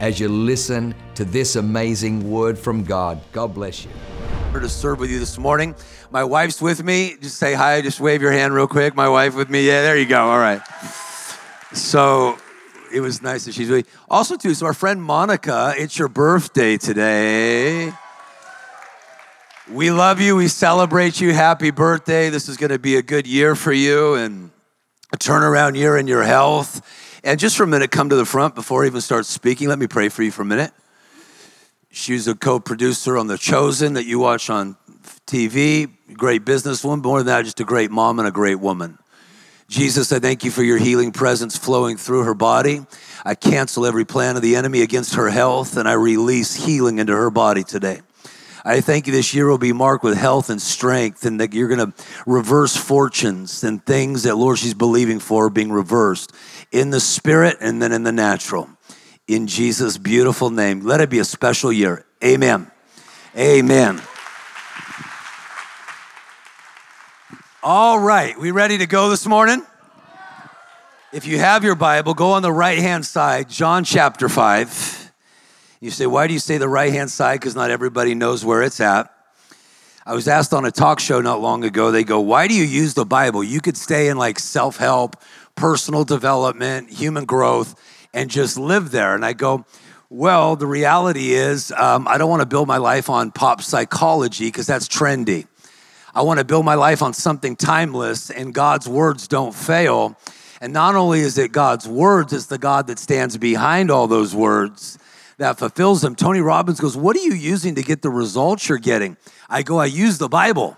as you listen to this amazing word from God. God bless you. To serve with you this morning. My wife's with me. Just say hi. Just wave your hand real quick. My wife with me. Yeah, there you go. All right. So it was nice that she's with me. Also, too, so our friend Monica, it's your birthday today. We love you. We celebrate you. Happy birthday. This is going to be a good year for you and a turnaround year in your health. And just for a minute, come to the front before I even start speaking. Let me pray for you for a minute. She's a co producer on The Chosen that you watch on TV, great businesswoman, more than that, just a great mom and a great woman. Jesus, I thank you for your healing presence flowing through her body. I cancel every plan of the enemy against her health and I release healing into her body today. I thank you this year will be marked with health and strength and that you're going to reverse fortunes and things that, Lord, she's believing for being reversed in the spirit and then in the natural. In Jesus' beautiful name, let it be a special year. Amen. Amen. All right, we ready to go this morning? If you have your Bible, go on the right hand side, John chapter 5. You say, why do you say the right hand side? Because not everybody knows where it's at. I was asked on a talk show not long ago, they go, why do you use the Bible? You could stay in like self help, personal development, human growth, and just live there. And I go, well, the reality is, um, I don't want to build my life on pop psychology because that's trendy. I want to build my life on something timeless, and God's words don't fail. And not only is it God's words, it's the God that stands behind all those words that fulfills them. Tony Robbins goes, What are you using to get the results you're getting? I go, I use the Bible.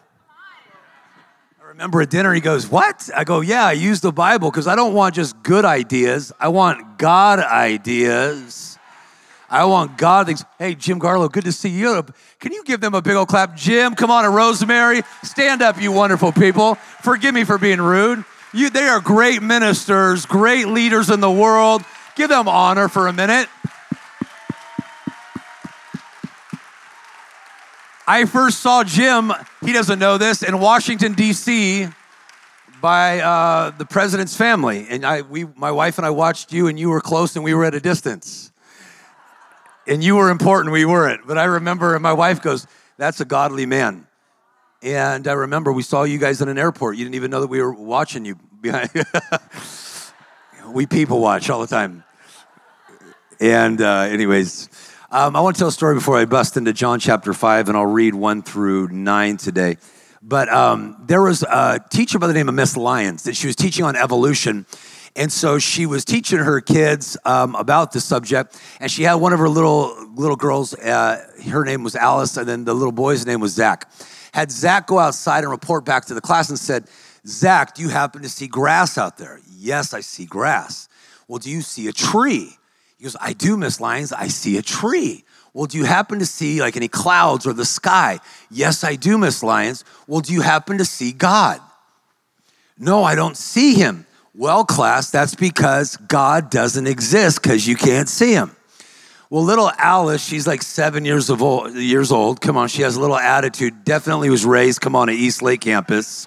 Remember at dinner, he goes, What? I go, Yeah, I use the Bible because I don't want just good ideas, I want God ideas. I want God things. Hey, Jim Garlow, good to see you. Can you give them a big old clap? Jim, come on, and Rosemary, stand up, you wonderful people. Forgive me for being rude. You, they are great ministers, great leaders in the world. Give them honor for a minute. I first saw Jim, he doesn't know this, in Washington, D.C. by uh, the president's family. And I, we, my wife and I watched you, and you were close, and we were at a distance and you were important, we weren't. But I remember, and my wife goes, That's a godly man. And I remember we saw you guys in an airport. You didn't even know that we were watching you behind. we people watch all the time. And, uh, anyways, um, I want to tell a story before I bust into John chapter 5, and I'll read 1 through 9 today. But um, there was a teacher by the name of Miss Lyons that she was teaching on evolution and so she was teaching her kids um, about the subject, and she had one of her little little girls. Uh, her name was Alice, and then the little boy's name was Zach. Had Zach go outside and report back to the class and said, "Zach, do you happen to see grass out there?" "Yes, I see grass." "Well, do you see a tree?" He goes, "I do, Miss Lyons. I see a tree." Well, do you happen to see like any clouds or the sky? Yes, I do, Miss Lyons. Well, do you happen to see God? No, I don't see him. Well, class, that's because God doesn't exist because you can't see him. Well, little Alice, she's like seven years of old, years old. Come on, she has a little attitude. Definitely was raised, come on, at East Lake campus.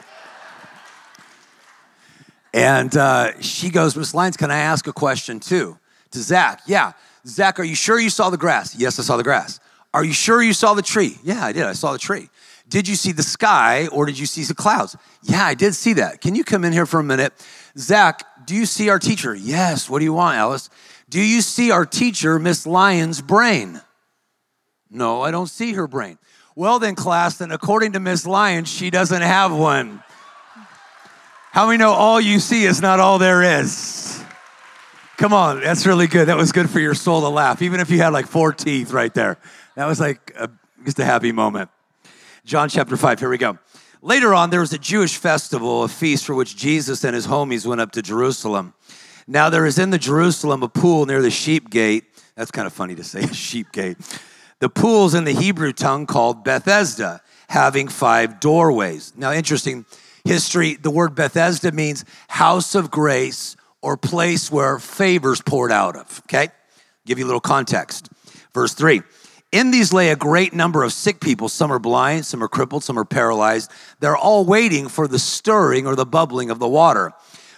And uh, she goes, Miss Lyons, can I ask a question too? To Zach, yeah. Zach, are you sure you saw the grass? Yes, I saw the grass. Are you sure you saw the tree? Yeah, I did. I saw the tree. Did you see the sky or did you see the clouds? Yeah, I did see that. Can you come in here for a minute? Zach, do you see our teacher? Yes. What do you want, Alice? Do you see our teacher, Miss Lyon's brain? No, I don't see her brain. Well, then, class, then according to Miss Lyon, she doesn't have one. How we know all you see is not all there is? Come on, that's really good. That was good for your soul to laugh, even if you had like four teeth right there. That was like a, just a happy moment. John chapter 5, here we go. Later on, there was a Jewish festival, a feast for which Jesus and his homies went up to Jerusalem. Now, there is in the Jerusalem a pool near the sheep gate. That's kind of funny to say, sheep gate. The pool's in the Hebrew tongue called Bethesda, having five doorways. Now, interesting, history, the word Bethesda means house of grace or place where favors poured out of. Okay? Give you a little context. Verse 3 In these lay a great number of sick people. Some are blind, some are crippled, some are paralyzed. They're all waiting for the stirring or the bubbling of the water.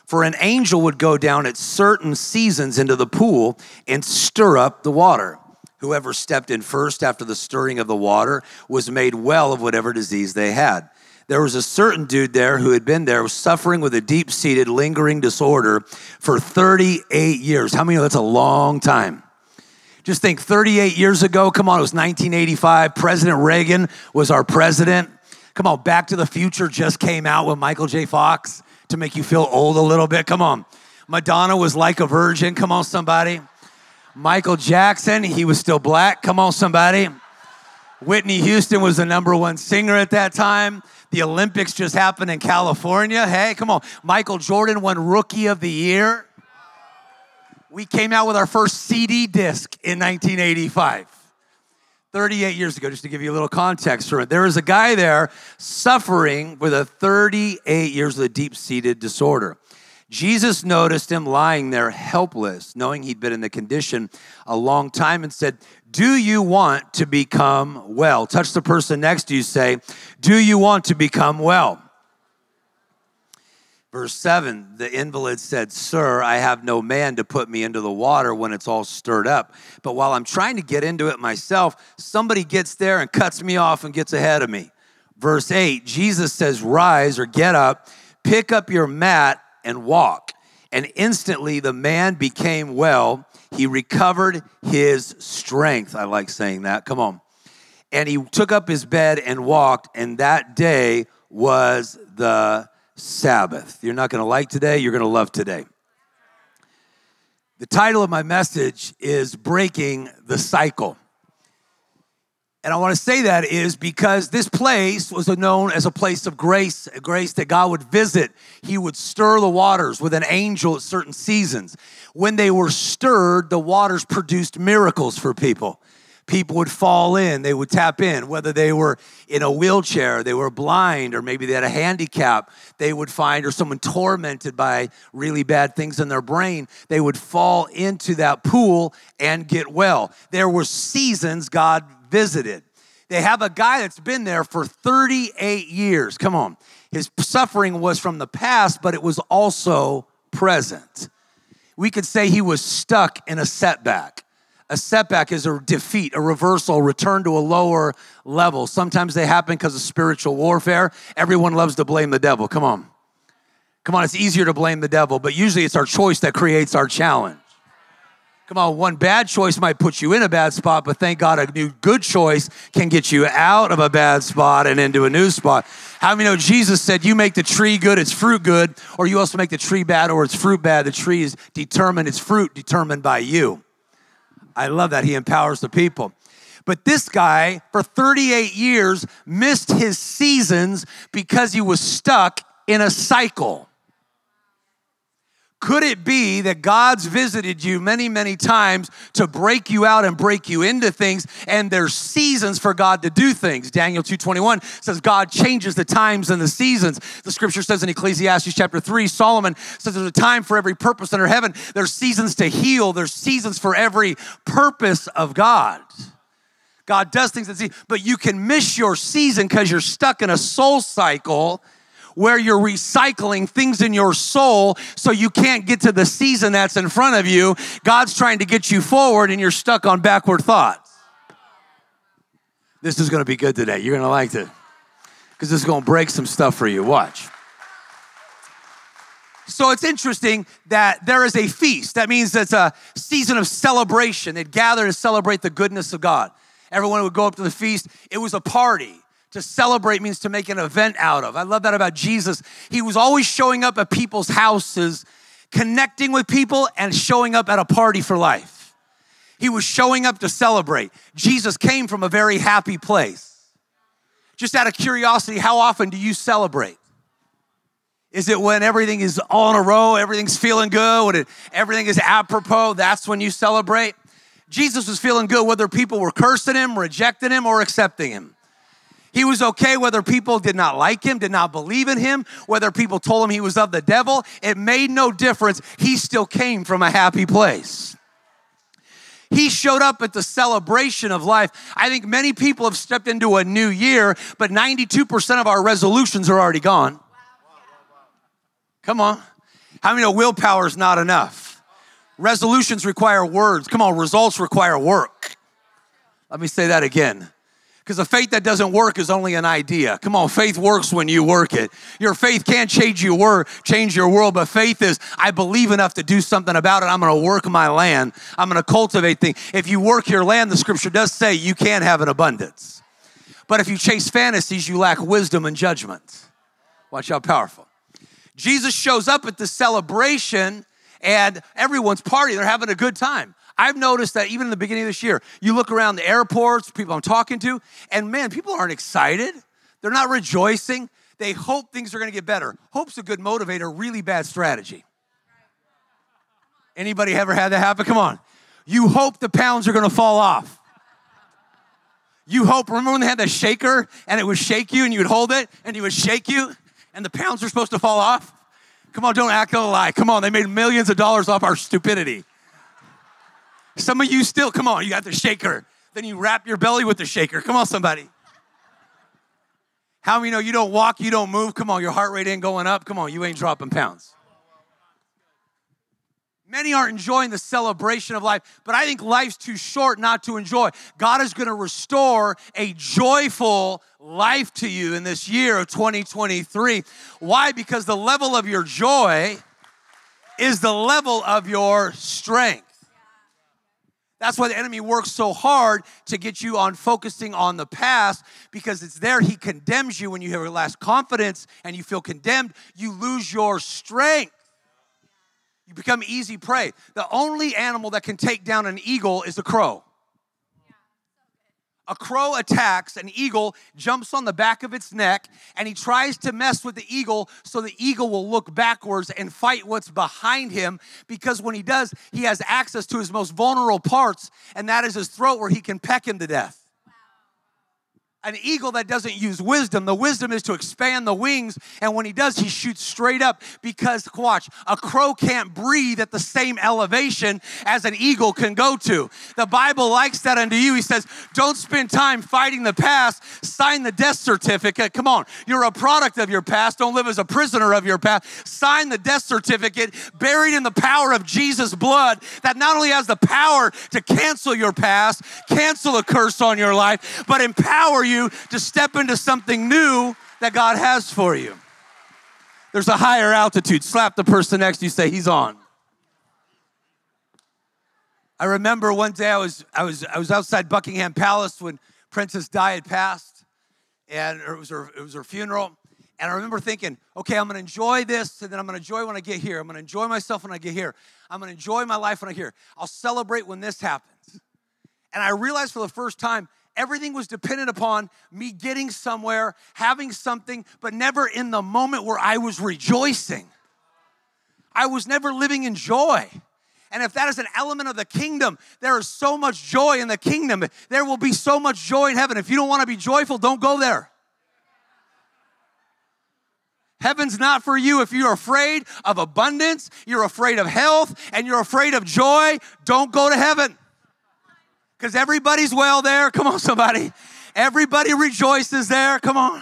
For an angel would go down at certain seasons into the pool and stir up the water. Whoever stepped in first after the stirring of the water was made well of whatever disease they had there was a certain dude there who had been there suffering with a deep seated lingering disorder for 38 years. How many know that's a long time? Just think 38 years ago, come on, it was 1985. President Reagan was our president. Come on, Back to the Future just came out with Michael J. Fox to make you feel old a little bit. Come on. Madonna was like a virgin. Come on, somebody. Michael Jackson, he was still black. Come on, somebody. Whitney Houston was the number one singer at that time. The Olympics just happened in California. Hey, come on. Michael Jordan won Rookie of the Year. We came out with our first CD disc in 1985. 38 years ago, just to give you a little context for it. There was a guy there suffering with a 38 years of a deep seated disorder. Jesus noticed him lying there helpless, knowing he'd been in the condition a long time, and said, do you want to become well? Touch the person next to you, say, Do you want to become well? Verse 7 The invalid said, Sir, I have no man to put me into the water when it's all stirred up. But while I'm trying to get into it myself, somebody gets there and cuts me off and gets ahead of me. Verse 8 Jesus says, Rise or get up, pick up your mat, and walk. And instantly the man became well he recovered his strength. I like saying that. Come on. And he took up his bed and walked, and that day was the Sabbath. You're not going to like today, you're going to love today. The title of my message is Breaking the Cycle. And I want to say that is because this place was known as a place of grace, a grace that God would visit. He would stir the waters with an angel at certain seasons. When they were stirred, the waters produced miracles for people. People would fall in, they would tap in, whether they were in a wheelchair, they were blind, or maybe they had a handicap, they would find, or someone tormented by really bad things in their brain, they would fall into that pool and get well. There were seasons God visited. They have a guy that's been there for 38 years. Come on. His suffering was from the past, but it was also present. We could say he was stuck in a setback. A setback is a defeat, a reversal, return to a lower level. Sometimes they happen because of spiritual warfare. Everyone loves to blame the devil. Come on. Come on, it's easier to blame the devil, but usually it's our choice that creates our challenge. Come on, one bad choice might put you in a bad spot, but thank God a new good choice can get you out of a bad spot and into a new spot. How many know Jesus said, You make the tree good, its fruit good, or you also make the tree bad or its fruit bad? The tree is determined, its fruit determined by you. I love that. He empowers the people. But this guy, for 38 years, missed his seasons because he was stuck in a cycle. Could it be that God's visited you many, many times to break you out and break you into things, and there's seasons for God to do things? Daniel 2.21 says God changes the times and the seasons. The scripture says in Ecclesiastes chapter 3, Solomon says there's a time for every purpose under heaven. There's seasons to heal, there's seasons for every purpose of God. God does things that see, but you can miss your season because you're stuck in a soul cycle where you're recycling things in your soul so you can't get to the season that's in front of you. God's trying to get you forward and you're stuck on backward thoughts. This is going to be good today. You're going to like it because this is going to break some stuff for you. Watch. So it's interesting that there is a feast. That means it's a season of celebration. They'd gather to celebrate the goodness of God. Everyone would go up to the feast. It was a party. To celebrate means to make an event out of. I love that about Jesus. He was always showing up at people's houses, connecting with people, and showing up at a party for life. He was showing up to celebrate. Jesus came from a very happy place. Just out of curiosity, how often do you celebrate? Is it when everything is all in a row, everything's feeling good, when it, everything is apropos, that's when you celebrate? Jesus was feeling good whether people were cursing him, rejecting him, or accepting him. He was okay whether people did not like him, did not believe in him, whether people told him he was of the devil. It made no difference. He still came from a happy place. He showed up at the celebration of life. I think many people have stepped into a new year, but 92% of our resolutions are already gone. Come on. How many know willpower is not enough? Resolutions require words. Come on, results require work. Let me say that again. Because a faith that doesn't work is only an idea. Come on, faith works when you work it. Your faith can't change your world, change your world, but faith is I believe enough to do something about it. I'm going to work my land. I'm going to cultivate things. If you work your land, the scripture does say you can have an abundance. But if you chase fantasies, you lack wisdom and judgment. Watch how powerful. Jesus shows up at the celebration and everyone's partying. They're having a good time. I've noticed that even in the beginning of this year, you look around the airports, people I'm talking to, and man, people aren't excited. They're not rejoicing. They hope things are going to get better. Hope's a good motivator, really bad strategy. Anybody ever had that happen? Come on. You hope the pounds are going to fall off. You hope, remember when they had the shaker and it would shake you and you would hold it and it would shake you and the pounds were supposed to fall off? Come on, don't act a lie. Come on, they made millions of dollars off our stupidity. Some of you still, come on, you got the shaker. Then you wrap your belly with the shaker. Come on, somebody. How many know you don't walk, you don't move? Come on, your heart rate ain't going up. Come on, you ain't dropping pounds. Many aren't enjoying the celebration of life, but I think life's too short not to enjoy. God is going to restore a joyful life to you in this year of 2023. Why? Because the level of your joy is the level of your strength. That's why the enemy works so hard to get you on focusing on the past because it's there he condemns you when you have less confidence and you feel condemned, you lose your strength. You become easy prey. The only animal that can take down an eagle is a crow. A crow attacks, an eagle jumps on the back of its neck, and he tries to mess with the eagle so the eagle will look backwards and fight what's behind him. Because when he does, he has access to his most vulnerable parts, and that is his throat where he can peck him to death an eagle that doesn't use wisdom. The wisdom is to expand the wings, and when he does, he shoots straight up because, watch, a crow can't breathe at the same elevation as an eagle can go to. The Bible likes that unto you. He says, Don't spend time fighting the past, sign the death certificate. Come on, you're a product of your past. Don't live as a prisoner of your past. Sign the death certificate, buried in the power of Jesus' blood, that not only has the power to cancel your past, cancel a curse on your life, but empower you you to step into something new that God has for you. There's a higher altitude. Slap the person next to you, say, He's on. I remember one day I was, I was, I was outside Buckingham Palace when Princess Di had passed, and it was, her, it was her funeral. And I remember thinking, okay, I'm gonna enjoy this, and then I'm gonna enjoy when I get here. I'm gonna enjoy myself when I get here. I'm gonna enjoy my life when I get here. I'll celebrate when this happens. And I realized for the first time, Everything was dependent upon me getting somewhere, having something, but never in the moment where I was rejoicing. I was never living in joy. And if that is an element of the kingdom, there is so much joy in the kingdom. There will be so much joy in heaven. If you don't want to be joyful, don't go there. Heaven's not for you if you're afraid of abundance, you're afraid of health, and you're afraid of joy. Don't go to heaven because everybody's well there. Come on, somebody. Everybody rejoices there. Come on.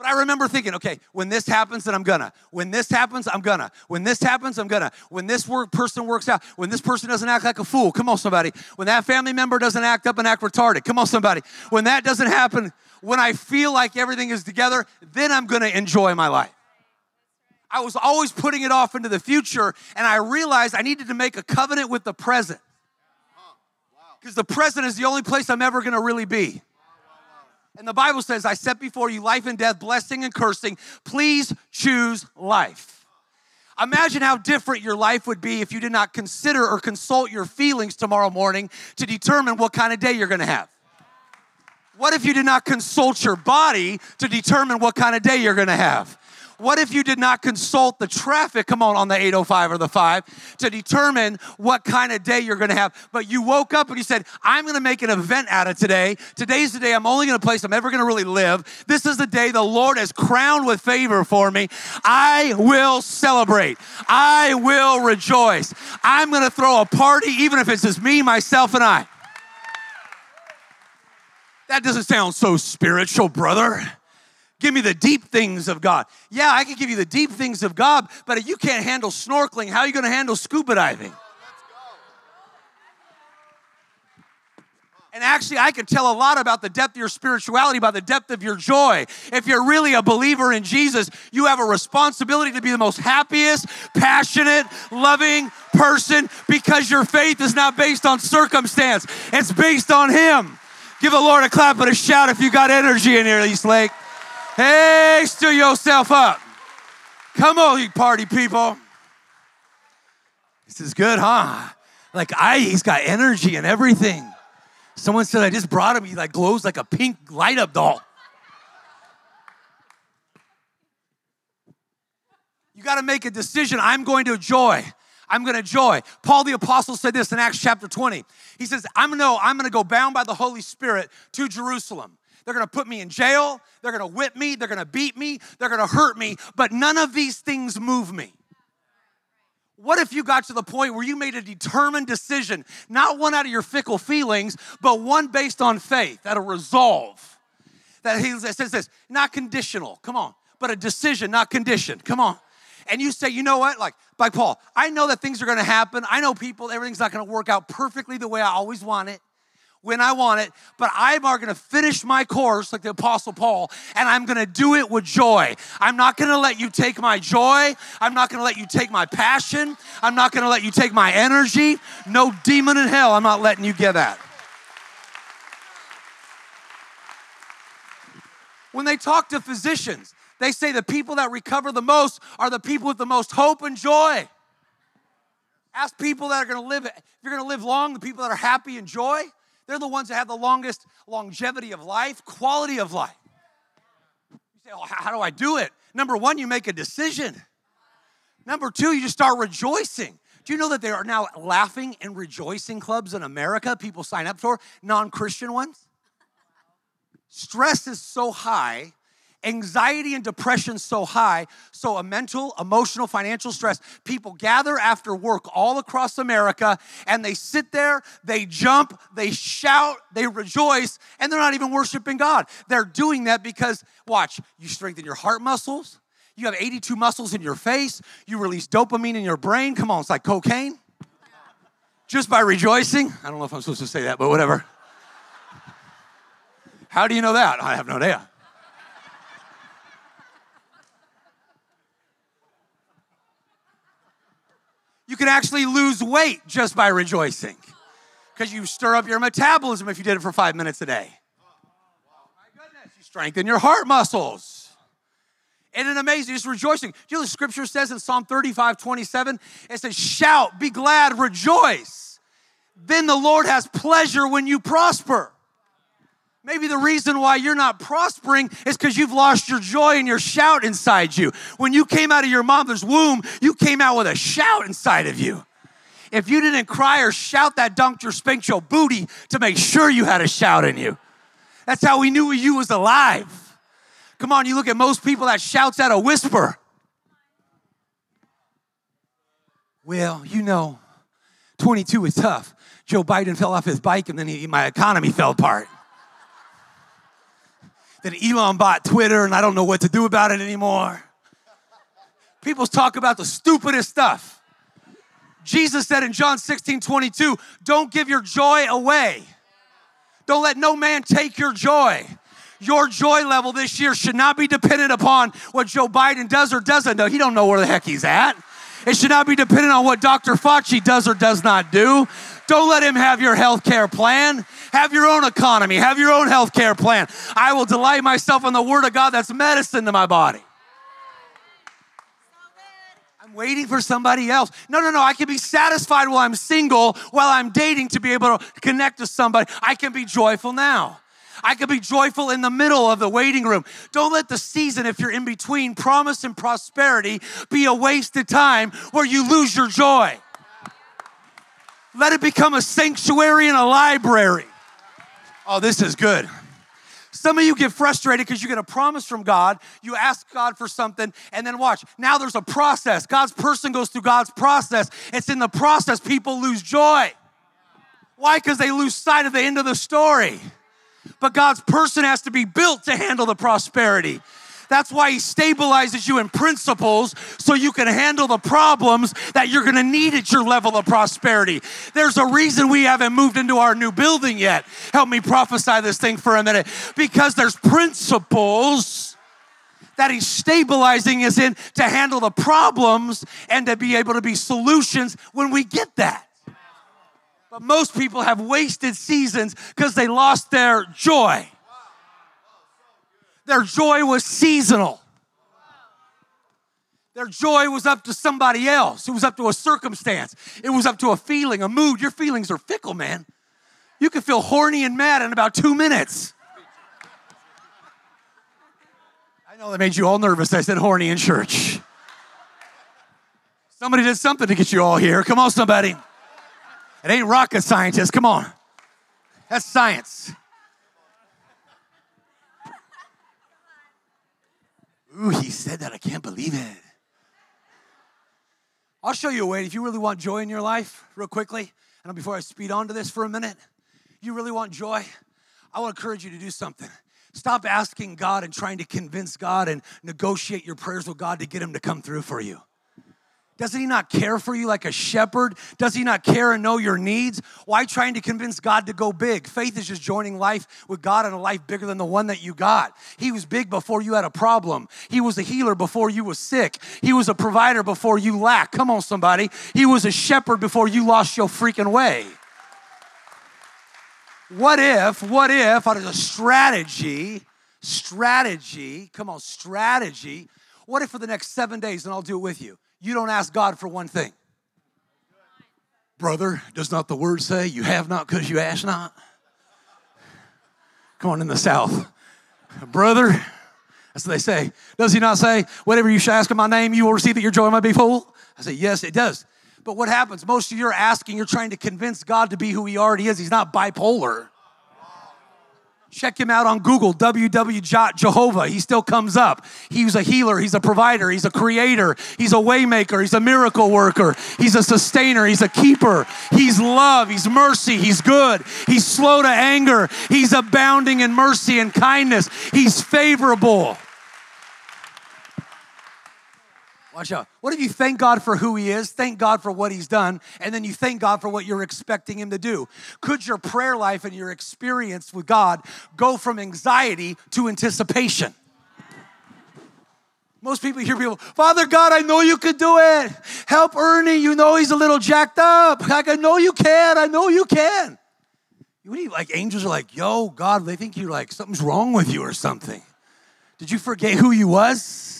But I remember thinking, okay, when this happens, then I'm gonna. When this happens, I'm gonna. When this happens, I'm gonna. When this work person works out, when this person doesn't act like a fool, come on, somebody. When that family member doesn't act up and act retarded, come on, somebody. When that doesn't happen, when I feel like everything is together, then I'm gonna enjoy my life. I was always putting it off into the future, and I realized I needed to make a covenant with the present because the present is the only place I'm ever going to really be. And the Bible says, I set before you life and death, blessing and cursing. Please choose life. Imagine how different your life would be if you did not consider or consult your feelings tomorrow morning to determine what kind of day you're going to have. What if you did not consult your body to determine what kind of day you're going to have? What if you did not consult the traffic, come on, on the 805 or the 5 to determine what kind of day you're gonna have? But you woke up and you said, I'm gonna make an event out of today. Today's the day I'm only gonna place I'm ever gonna really live. This is the day the Lord has crowned with favor for me. I will celebrate. I will rejoice. I'm gonna throw a party, even if it's just me, myself, and I. That doesn't sound so spiritual, brother. Give me the deep things of God. Yeah, I can give you the deep things of God, but if you can't handle snorkeling, how are you going to handle scuba diving? And actually, I can tell a lot about the depth of your spirituality by the depth of your joy. If you're really a believer in Jesus, you have a responsibility to be the most happiest, passionate, loving person because your faith is not based on circumstance, it's based on Him. Give the Lord a clap and a shout if you got energy in here, East Lake. Hey, stir yourself up. Come on, you party people. This is good, huh? Like I, he's got energy and everything. Someone said I just brought him. He like glows like a pink light up doll. You got to make a decision. I'm going to joy. I'm going to joy. Paul the apostle said this in Acts chapter 20. He says, "I'm no, I'm going to go bound by the Holy Spirit to Jerusalem." They're gonna put me in jail. They're gonna whip me. They're gonna beat me. They're gonna hurt me. But none of these things move me. What if you got to the point where you made a determined decision, not one out of your fickle feelings, but one based on faith, out of resolve? That he says this, not conditional, come on, but a decision, not conditioned, come on. And you say, you know what, like, like Paul, I know that things are gonna happen. I know people, everything's not gonna work out perfectly the way I always want it when I want it, but I'm going to finish my course like the Apostle Paul, and I'm going to do it with joy. I'm not going to let you take my joy. I'm not going to let you take my passion. I'm not going to let you take my energy. No demon in hell, I'm not letting you get that. When they talk to physicians, they say the people that recover the most are the people with the most hope and joy. Ask people that are going to live, if you're going to live long, the people that are happy and joy, they're the ones that have the longest longevity of life, quality of life. You say, oh, how do I do it? Number one, you make a decision. Number two, you just start rejoicing. Do you know that there are now laughing and rejoicing clubs in America people sign up for, non Christian ones? Stress is so high anxiety and depression so high so a mental emotional financial stress people gather after work all across america and they sit there they jump they shout they rejoice and they're not even worshiping god. They're doing that because watch you strengthen your heart muscles you have 82 muscles in your face you release dopamine in your brain. Come on it's like cocaine. Just by rejoicing. I don't know if i'm supposed to say that but whatever. How do you know that? I have no idea You can actually lose weight just by rejoicing because you stir up your metabolism if you did it for five minutes a day. Strengthen your heart muscles. And an amazing, just rejoicing. Do you know the scripture says in Psalm 35 27? It says, Shout, be glad, rejoice. Then the Lord has pleasure when you prosper. Maybe the reason why you're not prospering is because you've lost your joy and your shout inside you. When you came out of your mother's womb, you came out with a shout inside of you. If you didn't cry or shout, that dunked your spanked your booty to make sure you had a shout in you. That's how we knew you was alive. Come on, you look at most people that shouts at a whisper. Well, you know, 22 is tough. Joe Biden fell off his bike and then he, my economy fell apart. Then Elon bought Twitter and I don't know what to do about it anymore. People talk about the stupidest stuff. Jesus said in John 16 22, don't give your joy away. Don't let no man take your joy. Your joy level this year should not be dependent upon what Joe Biden does or doesn't know. He don't know where the heck he's at. It should not be dependent on what Dr. Fauci does or does not do. Don't let him have your health care plan. Have your own economy. Have your own health care plan. I will delight myself in the Word of God that's medicine to my body. I'm waiting for somebody else. No, no, no. I can be satisfied while I'm single, while I'm dating to be able to connect to somebody. I can be joyful now. I can be joyful in the middle of the waiting room. Don't let the season, if you're in between promise and prosperity, be a wasted time where you lose your joy. Let it become a sanctuary and a library. Oh, this is good. Some of you get frustrated because you get a promise from God, you ask God for something, and then watch. Now there's a process. God's person goes through God's process. It's in the process people lose joy. Why? Because they lose sight of the end of the story. But God's person has to be built to handle the prosperity. That's why he stabilizes you in principles so you can handle the problems that you're going to need at your level of prosperity. There's a reason we haven't moved into our new building yet. Help me prophesy this thing for a minute. Because there's principles that he's stabilizing us in to handle the problems and to be able to be solutions when we get that. But most people have wasted seasons because they lost their joy. Their joy was seasonal. Their joy was up to somebody else. It was up to a circumstance. It was up to a feeling, a mood. Your feelings are fickle, man. You can feel horny and mad in about two minutes. I know that made you all nervous. I said horny in church. Somebody did something to get you all here. Come on, somebody. It ain't rocket scientists. Come on. That's science. Ooh, he said that. I can't believe it. I'll show you a way. If you really want joy in your life, real quickly, and before I speed on to this for a minute, you really want joy, I want to encourage you to do something. Stop asking God and trying to convince God and negotiate your prayers with God to get Him to come through for you. Doesn't he not care for you like a shepherd? Does he not care and know your needs? Why trying to convince God to go big? Faith is just joining life with God in a life bigger than the one that you got. He was big before you had a problem. He was a healer before you was sick. He was a provider before you lacked. Come on, somebody. He was a shepherd before you lost your freaking way. What if, what if, out of a strategy, strategy, come on, strategy, what if for the next seven days, and I'll do it with you, you don't ask God for one thing. Brother, does not the word say you have not because you ask not? Come on in the South. Brother, that's what they say. Does he not say, whatever you shall ask in my name, you will receive that your joy might be full? I say, yes, it does. But what happens? Most of you are asking, you're trying to convince God to be who he already is. He's not bipolar. Check him out on Google, www. Jehovah. He still comes up. He's a healer, he's a provider, he's a creator, he's a waymaker, he's a miracle worker, he's a sustainer, he's a keeper. He's love, he's mercy, he's good, he's slow to anger, he's abounding in mercy and kindness, he's favorable. Watch out. What if you thank God for who He is, thank God for what He's done, and then you thank God for what you're expecting Him to do? Could your prayer life and your experience with God go from anxiety to anticipation? Most people hear people, Father God, I know you could do it. Help Ernie. You know he's a little jacked up. Like, I know you can. I know you can. You like? Angels are like, yo, God, they think you're like something's wrong with you or something. Did you forget who you was?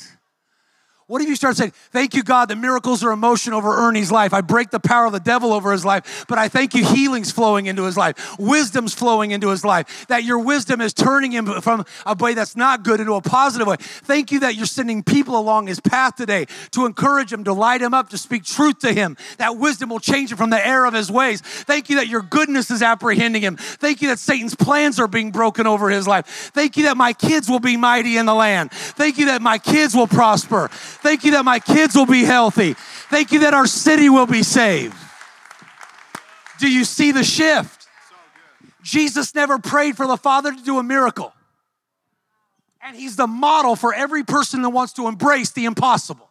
What if you start saying, Thank you, God, that miracles are emotion over Ernie's life. I break the power of the devil over his life, but I thank you, healing's flowing into his life, wisdom's flowing into his life, that your wisdom is turning him from a way that's not good into a positive way. Thank you that you're sending people along his path today to encourage him, to light him up, to speak truth to him. That wisdom will change him from the error of his ways. Thank you that your goodness is apprehending him. Thank you that Satan's plans are being broken over his life. Thank you that my kids will be mighty in the land. Thank you that my kids will prosper. Thank you that my kids will be healthy. Thank you that our city will be saved. Do you see the shift? Jesus never prayed for the Father to do a miracle. And he's the model for every person that wants to embrace the impossible.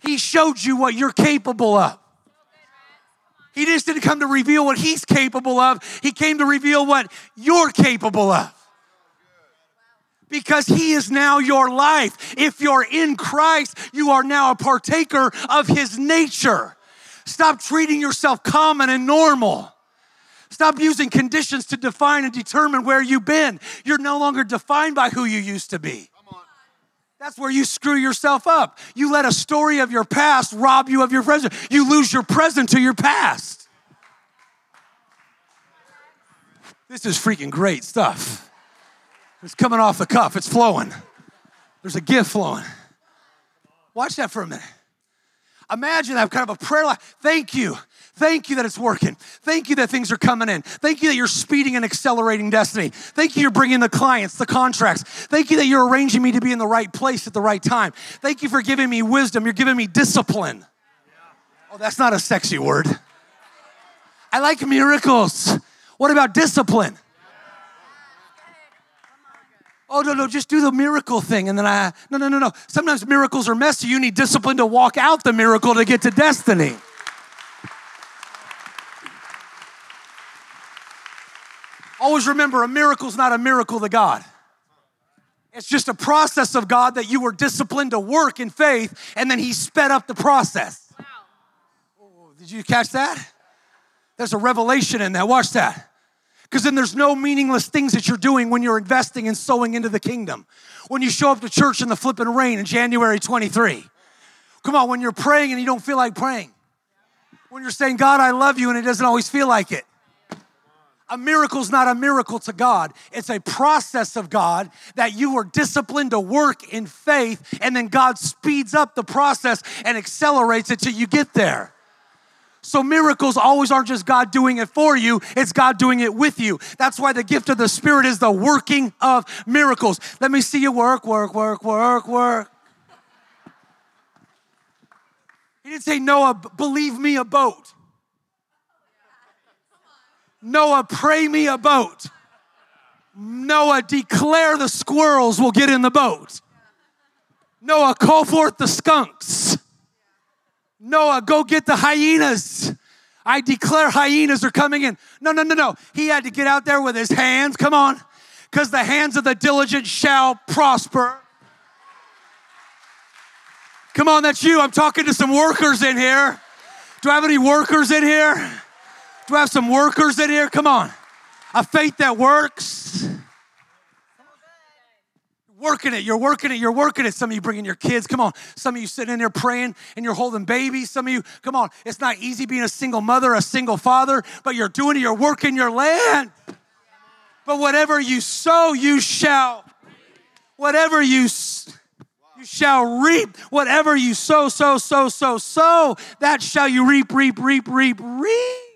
He showed you what you're capable of. He just didn't come to reveal what he's capable of, he came to reveal what you're capable of because he is now your life. If you're in Christ, you are now a partaker of his nature. Stop treating yourself common and normal. Stop using conditions to define and determine where you've been. You're no longer defined by who you used to be. That's where you screw yourself up. You let a story of your past rob you of your present. You lose your present to your past. This is freaking great stuff. It's coming off the cuff, it's flowing. There's a gift flowing. Watch that for a minute. Imagine that kind of a prayer life. Thank you. Thank you that it's working. Thank you that things are coming in. Thank you that you're speeding and accelerating destiny. Thank you you're bringing the clients, the contracts. Thank you that you're arranging me to be in the right place at the right time. Thank you for giving me wisdom. You're giving me discipline. Oh, that's not a sexy word. I like miracles. What about discipline? Oh, no, no, just do the miracle thing. And then I, no, no, no, no. Sometimes miracles are messy. You need discipline to walk out the miracle to get to destiny. Always remember a miracle is not a miracle to God. It's just a process of God that you were disciplined to work in faith, and then He sped up the process. Wow. Oh, did you catch that? There's a revelation in that. Watch that because then there's no meaningless things that you're doing when you're investing and sowing into the kingdom. When you show up to church in the flipping rain in January 23. Come on, when you're praying and you don't feel like praying. When you're saying, God, I love you, and it doesn't always feel like it. A miracle's not a miracle to God. It's a process of God that you are disciplined to work in faith, and then God speeds up the process and accelerates it till you get there. So miracles always aren't just God doing it for you, it's God doing it with you. That's why the gift of the Spirit is the working of miracles. Let me see you work, work, work, work, work. He didn't say, Noah, believe me a boat. Noah, pray me a boat. Noah, declare the squirrels will get in the boat. Noah, call forth the skunks. Noah, go get the hyenas. I declare hyenas are coming in. No, no, no, no. He had to get out there with his hands. Come on. Because the hands of the diligent shall prosper. Come on, that's you. I'm talking to some workers in here. Do I have any workers in here? Do I have some workers in here? Come on. A faith that works working it, you're working it, you're working it. Some of you bringing your kids, come on. Some of you sitting in there praying and you're holding babies. Some of you, come on. It's not easy being a single mother, a single father, but you're doing it, you're working your land. But whatever you sow, you shall. Whatever you you shall reap. Whatever you sow, sow, sow, sow, sow, that shall you reap, reap, reap, reap, reap.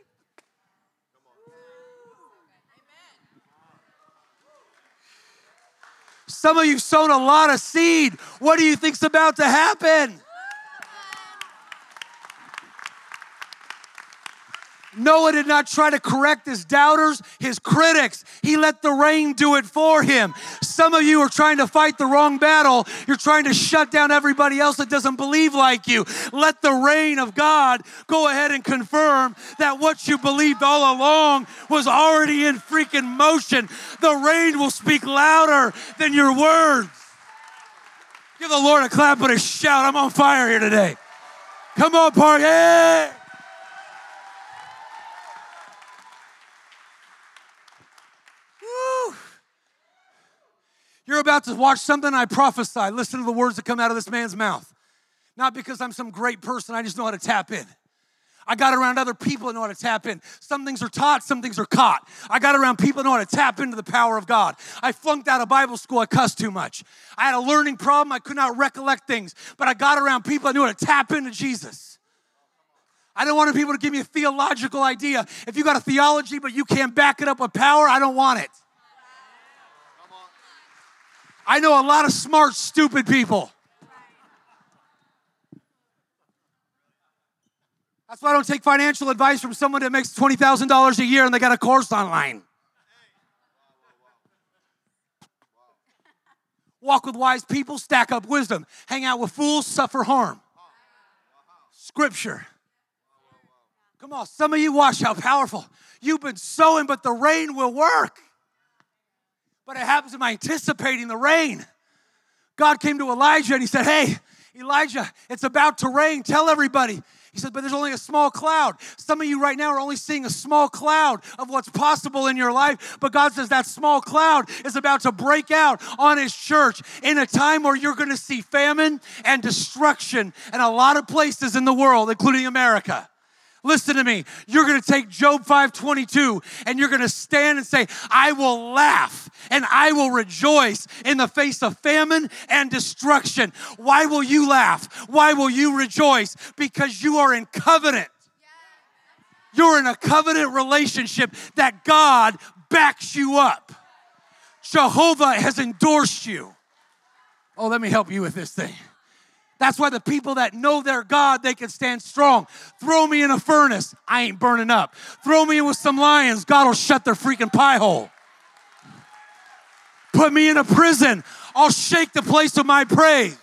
Some of you sown a lot of seed. What do you think's about to happen? Noah did not try to correct his doubters, his critics. He let the rain do it for him. Some of you are trying to fight the wrong battle. You're trying to shut down everybody else that doesn't believe like you. Let the rain of God go ahead and confirm that what you believed all along was already in freaking motion. The rain will speak louder than your words. Give the Lord a clap and a shout. I'm on fire here today. Come on, party. You're about to watch something I prophesy. Listen to the words that come out of this man's mouth. Not because I'm some great person, I just know how to tap in. I got around other people that know how to tap in. Some things are taught, some things are caught. I got around people that know how to tap into the power of God. I flunked out of Bible school, I cussed too much. I had a learning problem, I could not recollect things, but I got around people that knew how to tap into Jesus. I don't want people to give me a theological idea. If you got a theology but you can't back it up with power, I don't want it. I know a lot of smart, stupid people. That's why I don't take financial advice from someone that makes $20,000 a year and they got a course online. Walk with wise people, stack up wisdom. Hang out with fools, suffer harm. Scripture. Come on, some of you watch how powerful. You've been sowing, but the rain will work but it happens by anticipating the rain. God came to Elijah and he said, Hey, Elijah, it's about to rain. Tell everybody. He said, but there's only a small cloud. Some of you right now are only seeing a small cloud of what's possible in your life. But God says that small cloud is about to break out on His church in a time where you're going to see famine and destruction in a lot of places in the world, including America. Listen to me. You're going to take Job 5:22 and you're going to stand and say, "I will laugh and I will rejoice in the face of famine and destruction." Why will you laugh? Why will you rejoice? Because you are in covenant. You're in a covenant relationship that God backs you up. Jehovah has endorsed you. Oh, let me help you with this thing. That's why the people that know their God, they can stand strong. Throw me in a furnace, I ain't burning up. Throw me in with some lions, God will shut their freaking pie hole. Put me in a prison, I'll shake the place with my praise.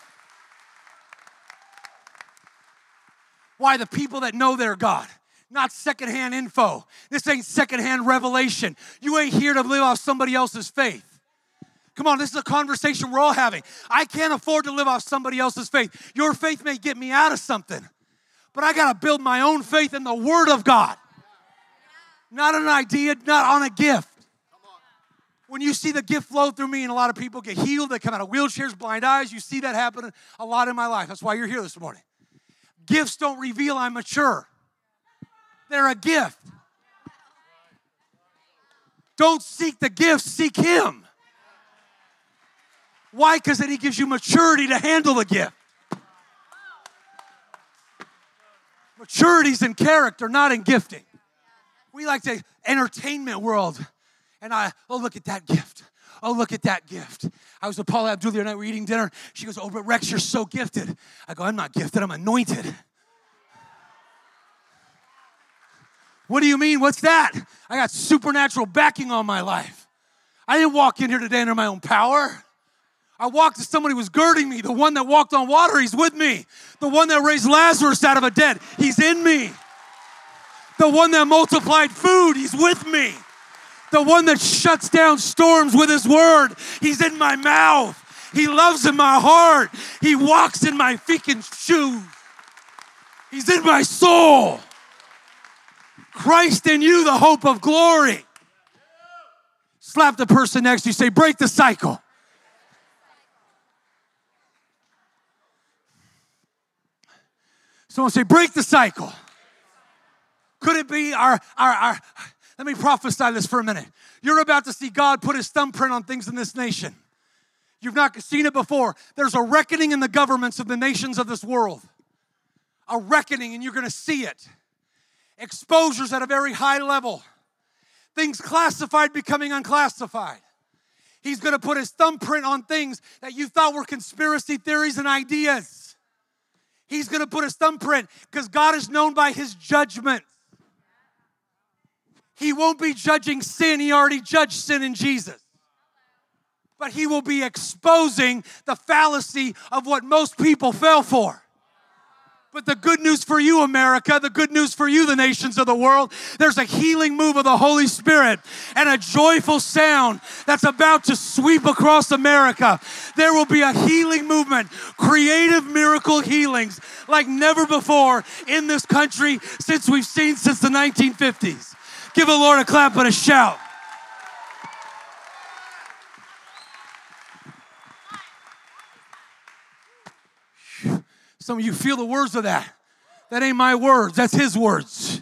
Why? The people that know their God, not secondhand info. This ain't secondhand revelation. You ain't here to live off somebody else's faith. Come on, this is a conversation we're all having. I can't afford to live off somebody else's faith. Your faith may get me out of something, but I got to build my own faith in the Word of God. Not an idea, not on a gift. When you see the gift flow through me and a lot of people get healed, they come out of wheelchairs, blind eyes, you see that happen a lot in my life. That's why you're here this morning. Gifts don't reveal I'm mature, they're a gift. Don't seek the gift, seek Him. Why? Because then He gives you maturity to handle the gift. Maturity's in character, not in gifting. We like the entertainment world. And I, oh, look at that gift. Oh, look at that gift. I was with Paula Abdul the other night, we are eating dinner. She goes, Oh, but Rex, you're so gifted. I go, I'm not gifted, I'm anointed. What do you mean? What's that? I got supernatural backing on my life. I didn't walk in here today under my own power. I walked as somebody was girding me. The one that walked on water, he's with me. The one that raised Lazarus out of a dead, he's in me. The one that multiplied food, he's with me. The one that shuts down storms with his word, he's in my mouth. He loves in my heart. He walks in my freaking shoes. He's in my soul. Christ in you, the hope of glory. Slap the person next to you, say, break the cycle. Someone say, break the cycle. Could it be our, our, our, let me prophesy this for a minute. You're about to see God put his thumbprint on things in this nation. You've not seen it before. There's a reckoning in the governments of the nations of this world. A reckoning, and you're gonna see it. Exposures at a very high level. Things classified becoming unclassified. He's gonna put his thumbprint on things that you thought were conspiracy theories and ideas. He's going to put his thumbprint because God is known by his judgment. He won't be judging sin, he already judged sin in Jesus. But he will be exposing the fallacy of what most people fell for. But the good news for you, America, the good news for you, the nations of the world, there's a healing move of the Holy Spirit and a joyful sound that's about to sweep across America. There will be a healing movement, creative miracle healings like never before in this country since we've seen since the 1950s. Give the Lord a clap and a shout. Some of you feel the words of that. That ain't my words, that's his words.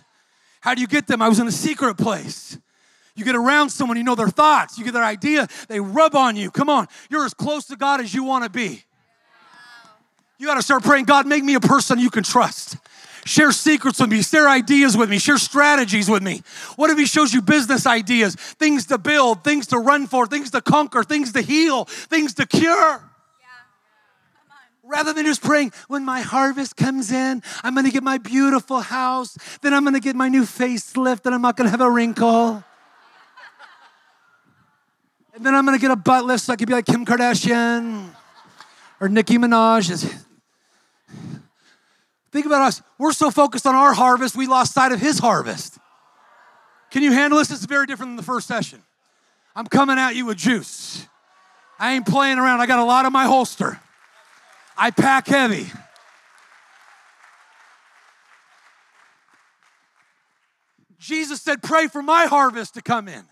How do you get them? I was in a secret place. You get around someone, you know their thoughts, you get their idea, they rub on you. Come on, you're as close to God as you want to be. You got to start praying, God, make me a person you can trust. Share secrets with me, share ideas with me, share strategies with me. What if He shows you business ideas, things to build, things to run for, things to conquer, things to heal, things to cure? Rather than just praying, when my harvest comes in, I'm gonna get my beautiful house, then I'm gonna get my new facelift, and I'm not gonna have a wrinkle. and then I'm gonna get a butt lift so I can be like Kim Kardashian or Nicki Minaj. Think about us. We're so focused on our harvest, we lost sight of his harvest. Can you handle this? It's very different than the first session. I'm coming at you with juice. I ain't playing around. I got a lot in my holster. I pack heavy. Jesus said, Pray for my harvest to come in.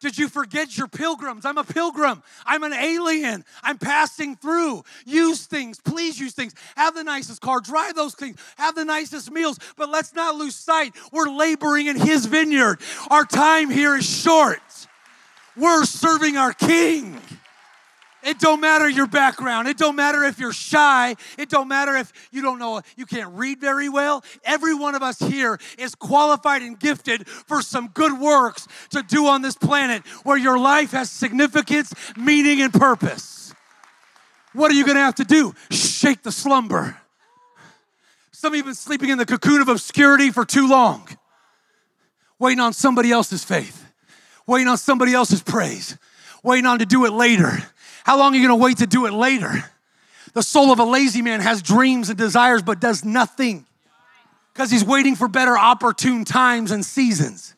Did you forget your pilgrims? I'm a pilgrim. I'm an alien. I'm passing through. Use things. Please use things. Have the nicest car. Drive those things. Have the nicest meals. But let's not lose sight. We're laboring in His vineyard. Our time here is short. We're serving our King. It don't matter your background. It don't matter if you're shy. It don't matter if you don't know, you can't read very well. Every one of us here is qualified and gifted for some good works to do on this planet where your life has significance, meaning, and purpose. What are you going to have to do? Shake the slumber. Some of you have been sleeping in the cocoon of obscurity for too long, waiting on somebody else's faith, waiting on somebody else's praise, waiting on to do it later how long are you going to wait to do it later? The soul of a lazy man has dreams and desires but does nothing because he's waiting for better opportune times and seasons.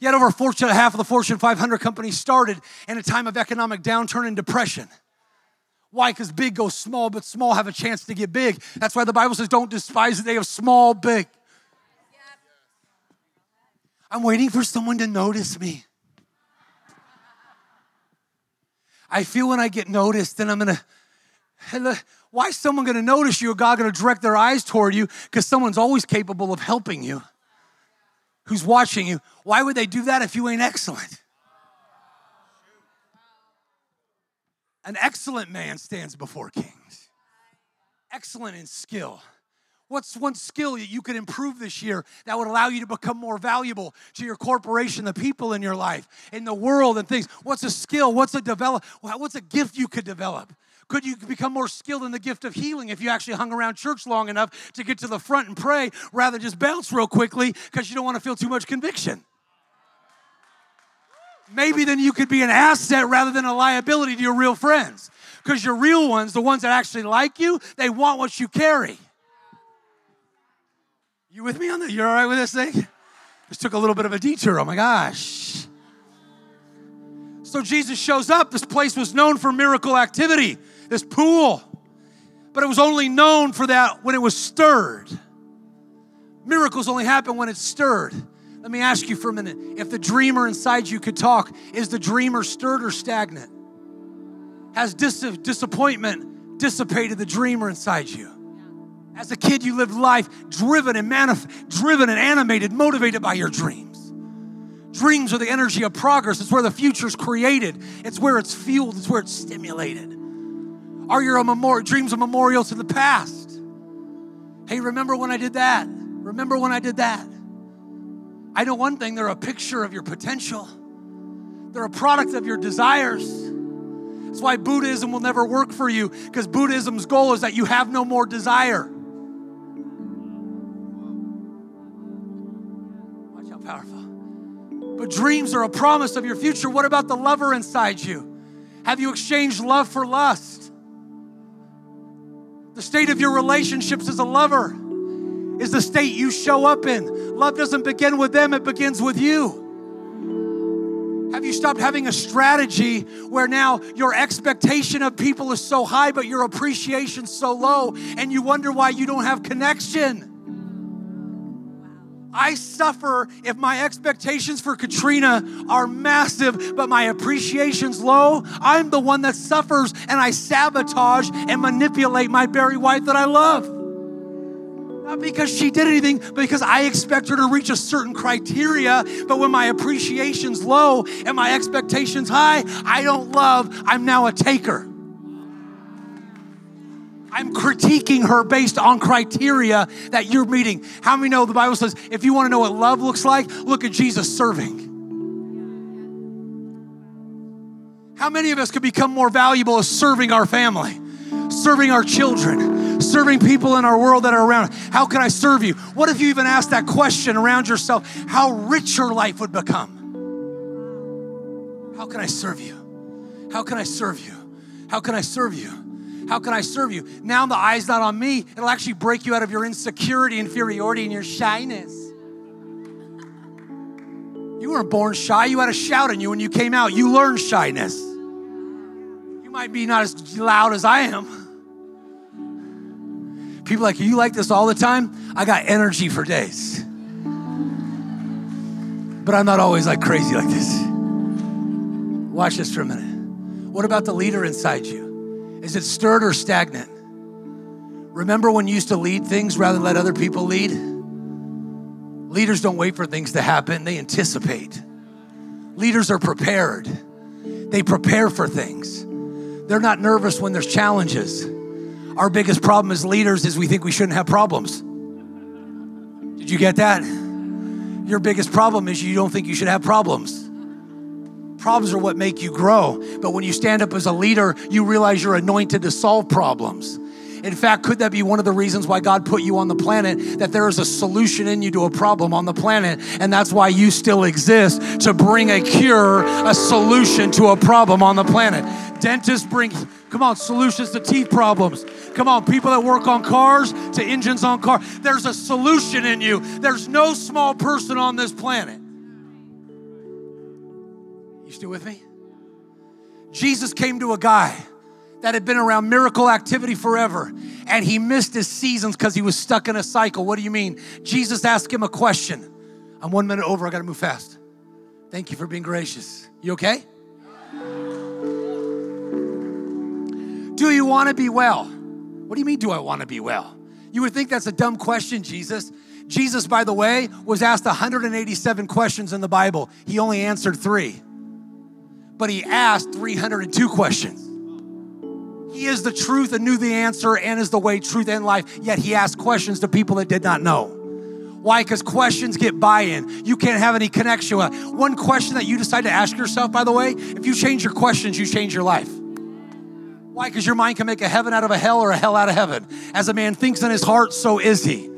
Yet over fortune, half of the Fortune 500 companies started in a time of economic downturn and depression. Why? Because big goes small, but small have a chance to get big. That's why the Bible says, don't despise the day of small, big. I'm waiting for someone to notice me. I feel when I get noticed, then I'm gonna. Why is someone gonna notice you or God gonna direct their eyes toward you? Because someone's always capable of helping you who's watching you. Why would they do that if you ain't excellent? An excellent man stands before kings, excellent in skill. What's one skill that you could improve this year that would allow you to become more valuable to your corporation, the people in your life, in the world, and things? What's a skill? What's a develop? What's a gift you could develop? Could you become more skilled in the gift of healing if you actually hung around church long enough to get to the front and pray rather than just bounce real quickly because you don't want to feel too much conviction? Maybe then you could be an asset rather than a liability to your real friends. Because your real ones, the ones that actually like you, they want what you carry. You with me on that? You're all right with this thing? Just took a little bit of a detour. Oh my gosh. So Jesus shows up. This place was known for miracle activity, this pool. But it was only known for that when it was stirred. Miracles only happen when it's stirred. Let me ask you for a minute if the dreamer inside you could talk, is the dreamer stirred or stagnant? Has dis- disappointment dissipated the dreamer inside you? As a kid, you lived life driven and manif- driven and animated, motivated by your dreams. Dreams are the energy of progress. It's where the future is created. It's where it's fueled. It's where it's stimulated. Are your memorial, dreams a memorial to the past? Hey, remember when I did that? Remember when I did that? I know one thing, they're a picture of your potential. They're a product of your desires. That's why Buddhism will never work for you, because Buddhism's goal is that you have no more desire. Dreams are a promise of your future. What about the lover inside you? Have you exchanged love for lust? The state of your relationships as a lover is the state you show up in. Love doesn't begin with them, it begins with you. Have you stopped having a strategy where now your expectation of people is so high, but your appreciation so low, and you wonder why you don't have connection? I suffer if my expectations for Katrina are massive, but my appreciation's low. I'm the one that suffers and I sabotage and manipulate my Barry White that I love. Not because she did anything, but because I expect her to reach a certain criteria. But when my appreciation's low and my expectations high, I don't love, I'm now a taker. I'm critiquing her based on criteria that you're meeting. How many know the Bible says if you want to know what love looks like, look at Jesus serving? How many of us could become more valuable as serving our family, serving our children, serving people in our world that are around? How can I serve you? What if you even asked that question around yourself? How rich your life would become? How can I serve you? How can I serve you? How can I serve you? How can I serve you? Now the eye's not on me. It'll actually break you out of your insecurity, inferiority, and your shyness. You weren't born shy. You had a shout in you when you came out. You learned shyness. You might be not as loud as I am. People like, you like this all the time? I got energy for days. But I'm not always like crazy like this. Watch this for a minute. What about the leader inside you? Is it stirred or stagnant? Remember when you used to lead things rather than let other people lead? Leaders don't wait for things to happen, they anticipate. Leaders are prepared, they prepare for things. They're not nervous when there's challenges. Our biggest problem as leaders is we think we shouldn't have problems. Did you get that? Your biggest problem is you don't think you should have problems. Problems are what make you grow. But when you stand up as a leader, you realize you're anointed to solve problems. In fact, could that be one of the reasons why God put you on the planet? That there is a solution in you to a problem on the planet, and that's why you still exist to bring a cure, a solution to a problem on the planet. Dentists bring, come on, solutions to teeth problems. Come on, people that work on cars to engines on cars. There's a solution in you. There's no small person on this planet. Still with me? Jesus came to a guy that had been around miracle activity forever and he missed his seasons because he was stuck in a cycle. What do you mean? Jesus asked him a question. I'm one minute over, I gotta move fast. Thank you for being gracious. You okay? Do you wanna be well? What do you mean, do I wanna be well? You would think that's a dumb question, Jesus. Jesus, by the way, was asked 187 questions in the Bible. He only answered three, but he asked 302 questions. He is the truth and knew the answer and is the way, truth, and life. Yet he asked questions to people that did not know. Why? Because questions get buy in. You can't have any connection with One question that you decide to ask yourself, by the way, if you change your questions, you change your life. Why? Because your mind can make a heaven out of a hell or a hell out of heaven. As a man thinks in his heart, so is he.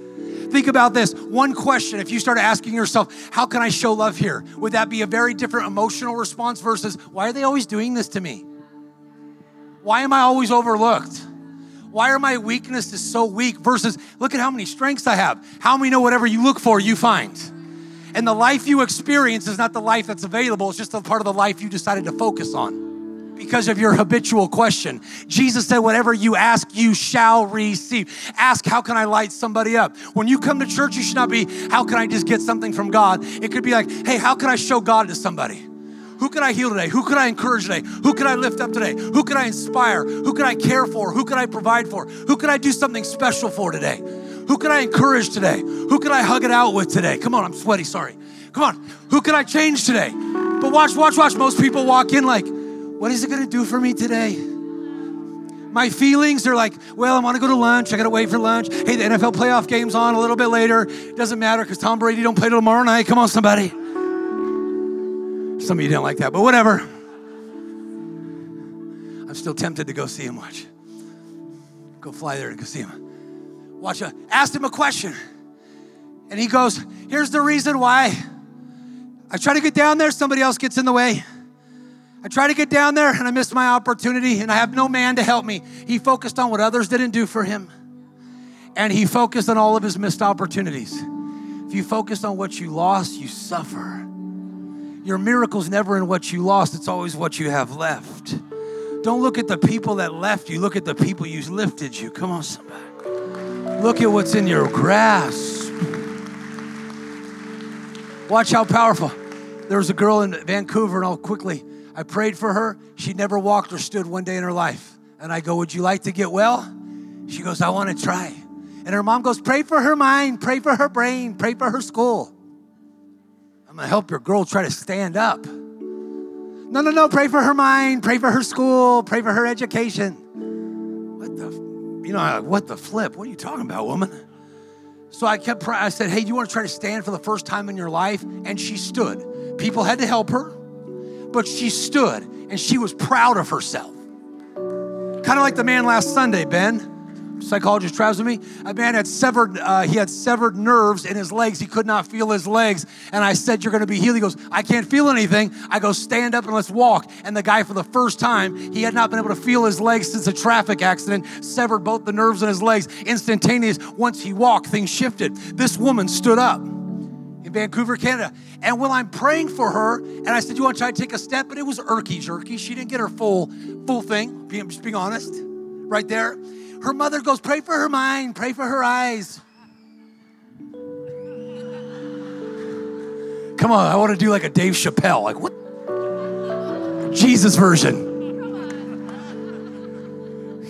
Think about this one question. If you start asking yourself, How can I show love here? Would that be a very different emotional response versus, Why are they always doing this to me? Why am I always overlooked? Why are my weaknesses so weak? Versus, look at how many strengths I have. How many know whatever you look for, you find? And the life you experience is not the life that's available, it's just a part of the life you decided to focus on because of your habitual question. Jesus said, Whatever you ask, you shall receive. Ask, How can I light somebody up? When you come to church, you should not be, How can I just get something from God? It could be like, Hey, how can I show God to somebody? Who can I heal today? Who can I encourage today? Who can I lift up today? Who can I inspire? Who can I care for? Who can I provide for? Who can I do something special for today? Who can I encourage today? Who can I hug it out with today? Come on, I'm sweaty, sorry. Come on, who can I change today? But watch, watch, watch. Most people walk in like, what is it gonna do for me today? My feelings are like, well, I wanna go to lunch. I gotta wait for lunch. Hey, the NFL playoff game's on a little bit later. Doesn't matter because Tom Brady don't play till tomorrow night. Come on, somebody. Some of you didn't like that, but whatever. I'm still tempted to go see him. Watch. Go fly there and go see him. Watch. Uh, him a question. And he goes, Here's the reason why. I try to get down there, somebody else gets in the way. I tried to get down there and I missed my opportunity and I have no man to help me. He focused on what others didn't do for him. And he focused on all of his missed opportunities. If you focus on what you lost, you suffer. Your miracle's never in what you lost, it's always what you have left. Don't look at the people that left you, look at the people you lifted you. Come on, somebody. Look at what's in your grasp. Watch how powerful. There was a girl in Vancouver, and I'll quickly, I prayed for her. She never walked or stood one day in her life. And I go, Would you like to get well? She goes, I want to try. And her mom goes, Pray for her mind, pray for her brain, pray for her school. I'm gonna help your girl try to stand up. No, no, no, pray for her mind, pray for her school, pray for her education. What the, you know, what the flip? What are you talking about, woman? So I kept, I said, hey, you want to try to stand for the first time in your life? And she stood. People had to help her, but she stood and she was proud of herself. Kind of like the man last Sunday, Ben psychologist travels with me. A man had severed, uh, he had severed nerves in his legs. He could not feel his legs. And I said, You're going to be healed. He goes, I can't feel anything. I go, Stand up and let's walk. And the guy, for the first time, he had not been able to feel his legs since a traffic accident, severed both the nerves in his legs. Instantaneous. Once he walked, things shifted. This woman stood up in Vancouver, Canada. And when I'm praying for her, and I said, You want to try to take a step? But it was irky jerky. She didn't get her full, full thing, I'm just being honest, right there. Her mother goes, Pray for her mind, pray for her eyes. Come on, I want to do like a Dave Chappelle. Like, what? Jesus version.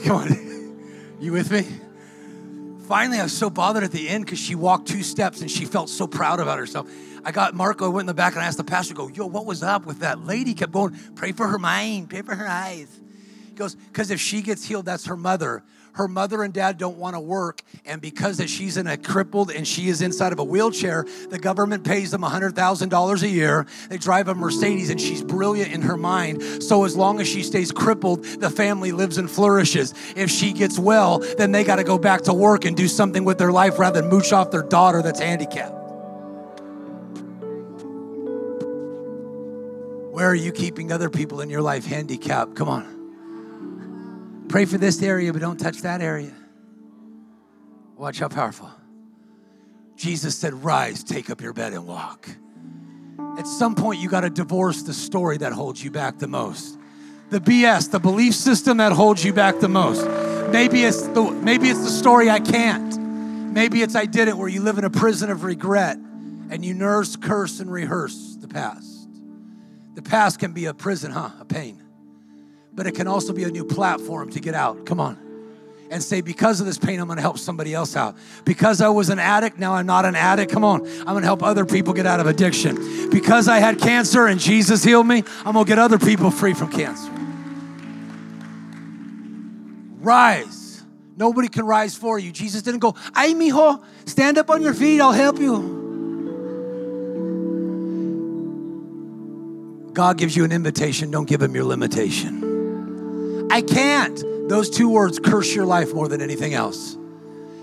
Come on. You with me? Finally, I was so bothered at the end because she walked two steps and she felt so proud about herself. I got Marco, I went in the back and I asked the pastor, go, yo, what was up with that lady? Kept going, pray for her mind, pray for her eyes. He goes, because if she gets healed, that's her mother her mother and dad don't want to work and because that she's in a crippled and she is inside of a wheelchair the government pays them $100000 a year. They drive a mercedes and she's brilliant in her mind. So as long as she stays crippled the family lives and flourishes. If she gets well then they got to go back to work and do something with their life rather than mooch off their daughter that's handicapped. Where are you keeping other people in your life handicapped? Come on Pray for this area, but don't touch that area. Watch how powerful. Jesus said, Rise, take up your bed, and walk. At some point, you got to divorce the story that holds you back the most. The BS, the belief system that holds you back the most. Maybe it's the, maybe it's the story I can't. Maybe it's I did it where you live in a prison of regret and you nurse, curse, and rehearse the past. The past can be a prison, huh? A pain but it can also be a new platform to get out. Come on. And say, because of this pain, I'm gonna help somebody else out. Because I was an addict, now I'm not an addict. Come on, I'm gonna help other people get out of addiction. Because I had cancer and Jesus healed me, I'm gonna get other people free from cancer. Rise. Nobody can rise for you. Jesus didn't go, ay, mijo, stand up on your feet, I'll help you. God gives you an invitation, don't give him your limitation. I can't. Those two words curse your life more than anything else.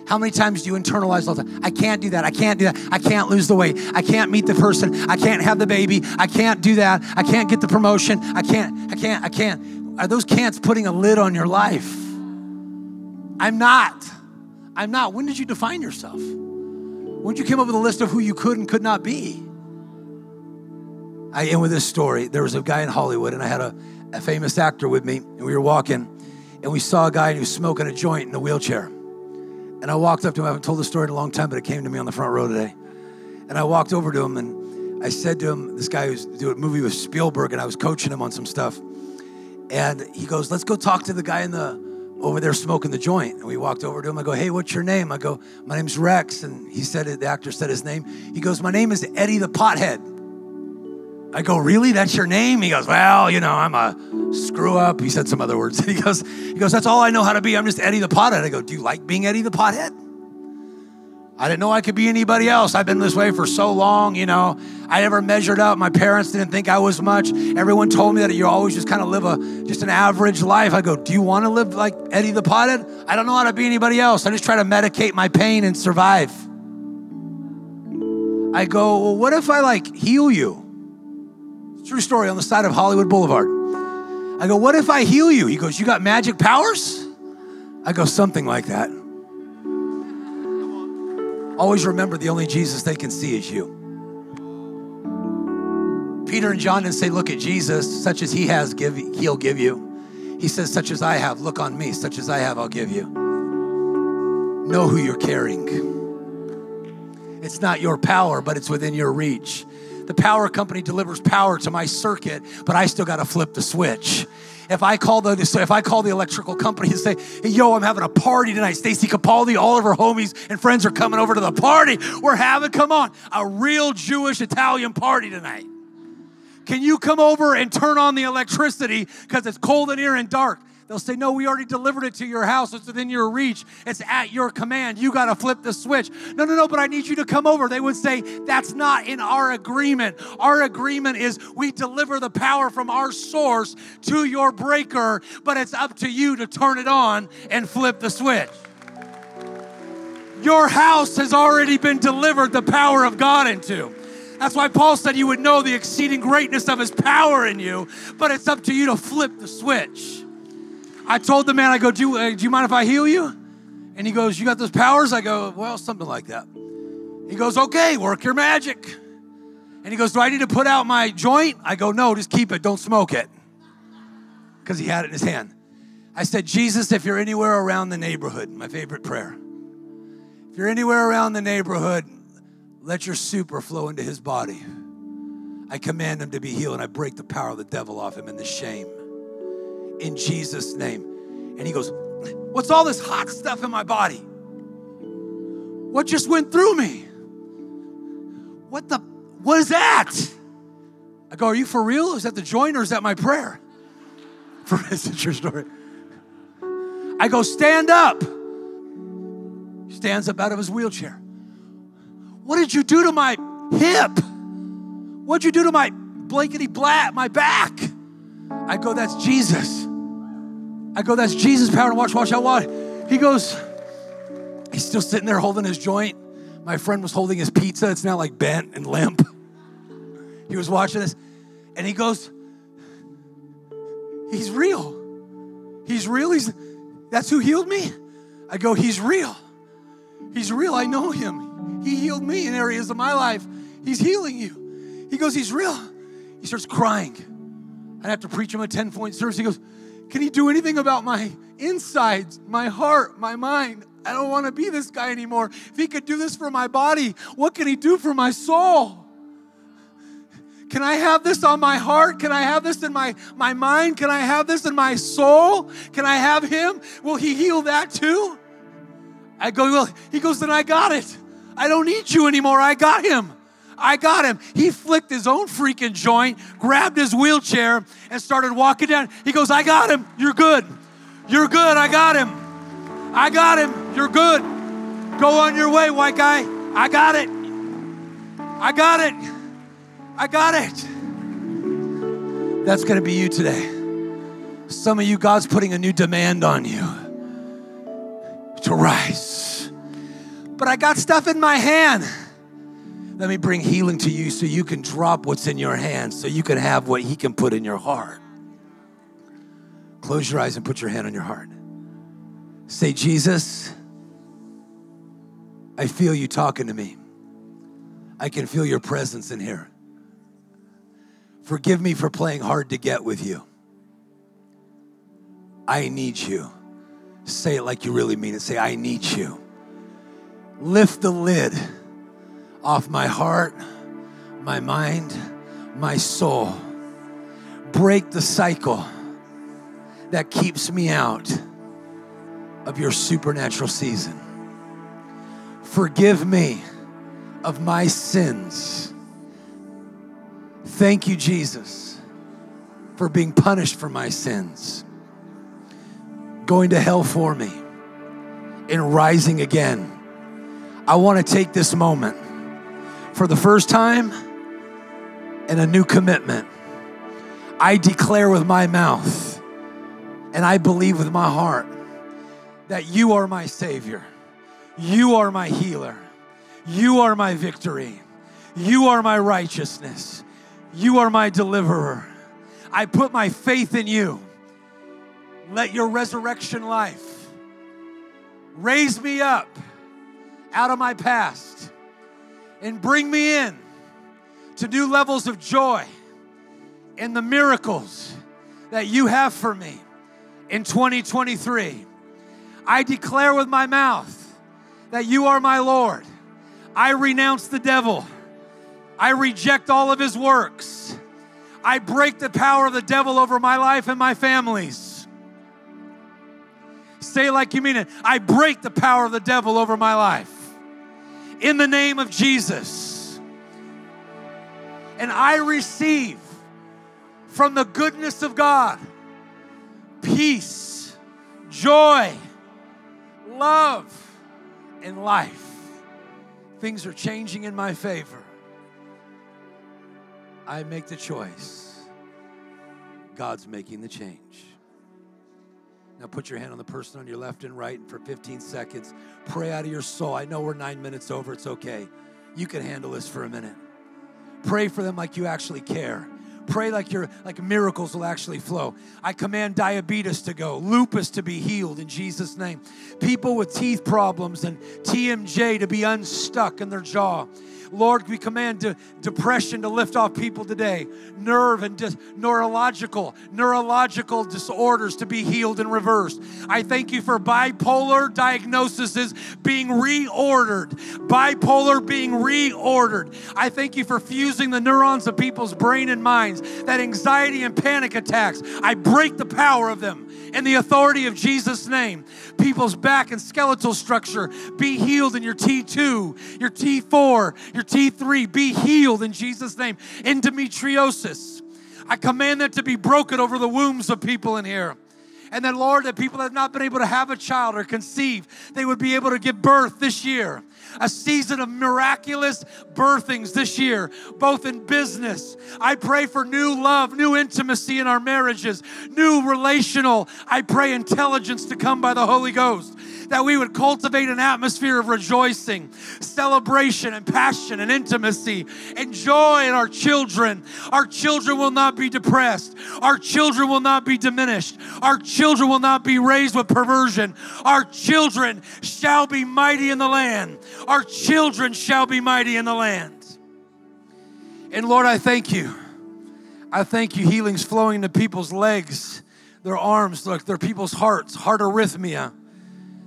How many times do you internalize all the time? I can't do that. I can't do that. I can't lose the weight. I can't meet the person. I can't have the baby. I can't do that. I can't get the promotion. I can't. I can't. I can't. Are those can'ts putting a lid on your life? I'm not. I'm not. When did you define yourself? When did you come up with a list of who you could and could not be? I end with this story. There was a guy in Hollywood, and I had a a famous actor with me, and we were walking, and we saw a guy who was smoking a joint in a wheelchair. And I walked up to him. I haven't told the story in a long time, but it came to me on the front row today. And I walked over to him, and I said to him, this guy who's doing a movie with Spielberg, and I was coaching him on some stuff. And he goes, let's go talk to the guy in the over there smoking the joint. And we walked over to him. I go, hey, what's your name? I go, my name's Rex. And he said the actor said his name. He goes, my name is Eddie the Pothead. I go, really? That's your name? He goes, well, you know, I'm a screw up. He said some other words. He goes, he goes, that's all I know how to be. I'm just Eddie the Pothead. I go, do you like being Eddie the Pothead? I didn't know I could be anybody else. I've been this way for so long, you know. I never measured up. My parents didn't think I was much. Everyone told me that you always just kind of live a just an average life. I go, do you want to live like Eddie the Pothead? I don't know how to be anybody else. I just try to medicate my pain and survive. I go, well, what if I like heal you? True story on the side of Hollywood Boulevard. I go, What if I heal you? He goes, You got magic powers? I go, Something like that. Always remember the only Jesus they can see is you. Peter and John didn't say, Look at Jesus, such as he has, give, he'll give you. He says, Such as I have, look on me, such as I have, I'll give you. Know who you're carrying. It's not your power, but it's within your reach. The power company delivers power to my circuit, but I still got to flip the switch. If I call the if I call the electrical company and say, hey, "Yo, I'm having a party tonight," Stacy Capaldi, all of her homies and friends are coming over to the party. We're having, come on, a real Jewish Italian party tonight. Can you come over and turn on the electricity because it's cold in here and dark? They'll say, No, we already delivered it to your house. It's within your reach. It's at your command. You got to flip the switch. No, no, no, but I need you to come over. They would say, That's not in our agreement. Our agreement is we deliver the power from our source to your breaker, but it's up to you to turn it on and flip the switch. Your house has already been delivered the power of God into. That's why Paul said you would know the exceeding greatness of his power in you, but it's up to you to flip the switch. I told the man, I go, do you, uh, do you mind if I heal you? And he goes, You got those powers? I go, Well, something like that. He goes, Okay, work your magic. And he goes, Do I need to put out my joint? I go, No, just keep it. Don't smoke it. Because he had it in his hand. I said, Jesus, if you're anywhere around the neighborhood, my favorite prayer, if you're anywhere around the neighborhood, let your super flow into his body. I command him to be healed and I break the power of the devil off him and the shame. In Jesus' name. And he goes, What's all this hot stuff in my body? What just went through me? What the, what is that? I go, Are you for real? Is that the joint or is that my prayer? For a true story. I go, Stand up. He stands up out of his wheelchair. What did you do to my hip? What'd you do to my blankety blat, my back? I go, That's Jesus. I go, That's Jesus' power to watch, watch out, watch. He goes, He's still sitting there holding his joint. My friend was holding his pizza. It's now like bent and limp. He was watching this and he goes, He's real. He's real. He's that's who healed me. I go, He's real. He's real. I know him. He healed me in areas of my life. He's healing you. He goes, He's real. He starts crying. I have to preach him a 10 point service. He goes, Can he do anything about my insides, my heart, my mind? I don't want to be this guy anymore. If he could do this for my body, what can he do for my soul? Can I have this on my heart? Can I have this in my, my mind? Can I have this in my soul? Can I have him? Will he heal that too? I go, well, he goes, then I got it. I don't need you anymore. I got him. I got him. He flicked his own freaking joint, grabbed his wheelchair, and started walking down. He goes, I got him. You're good. You're good. I got him. I got him. You're good. Go on your way, white guy. I got it. I got it. I got it. That's going to be you today. Some of you, God's putting a new demand on you to rise. But I got stuff in my hand. Let me bring healing to you so you can drop what's in your hands, so you can have what He can put in your heart. Close your eyes and put your hand on your heart. Say, Jesus, I feel you talking to me. I can feel your presence in here. Forgive me for playing hard to get with you. I need you. Say it like you really mean it. Say, I need you. Lift the lid off my heart, my mind, my soul. Break the cycle that keeps me out of your supernatural season. Forgive me of my sins. Thank you, Jesus, for being punished for my sins, going to hell for me, and rising again. I want to take this moment for the first time and a new commitment. I declare with my mouth and I believe with my heart that you are my Savior, you are my healer, you are my victory, you are my righteousness, you are my deliverer. I put my faith in you. Let your resurrection life raise me up out of my past and bring me in to new levels of joy and the miracles that you have for me in 2023. I declare with my mouth that you are my Lord. I renounce the devil. I reject all of his works. I break the power of the devil over my life and my family's. Say like you mean it. I break the power of the devil over my life. In the name of Jesus. And I receive from the goodness of God peace, joy, love, and life. Things are changing in my favor. I make the choice. God's making the change. Now put your hand on the person on your left and right, and for 15 seconds, pray out of your soul. I know we're nine minutes over, it's okay. You can handle this for a minute. Pray for them like you actually care. Pray like your like miracles will actually flow. I command diabetes to go, lupus to be healed in Jesus' name. People with teeth problems and TMJ to be unstuck in their jaw. Lord, we command de- depression to lift off people today, nerve and dis- neurological, neurological disorders to be healed and reversed. I thank you for bipolar diagnoses being reordered, bipolar being reordered. I thank you for fusing the neurons of people's brain and minds, that anxiety and panic attacks. I break the power of them in the authority of Jesus' name. People's back and skeletal structure be healed in your T2, your T4, your T3, be healed in Jesus' name. Endometriosis. I command that to be broken over the wombs of people in here. And then, Lord, that people that have not been able to have a child or conceive, they would be able to give birth this year a season of miraculous birthings this year, both in business. I pray for new love, new intimacy in our marriages, new relational, I pray intelligence to come by the Holy Ghost that we would cultivate an atmosphere of rejoicing, celebration, and passion and intimacy and joy in our children. Our children will not be depressed. Our children will not be diminished. Our children will not be raised with perversion. Our children shall be mighty in the land. Our children shall be mighty in the land. And Lord, I thank you. I thank you. Healing's flowing to people's legs, their arms, look, their people's hearts, heart arrhythmia.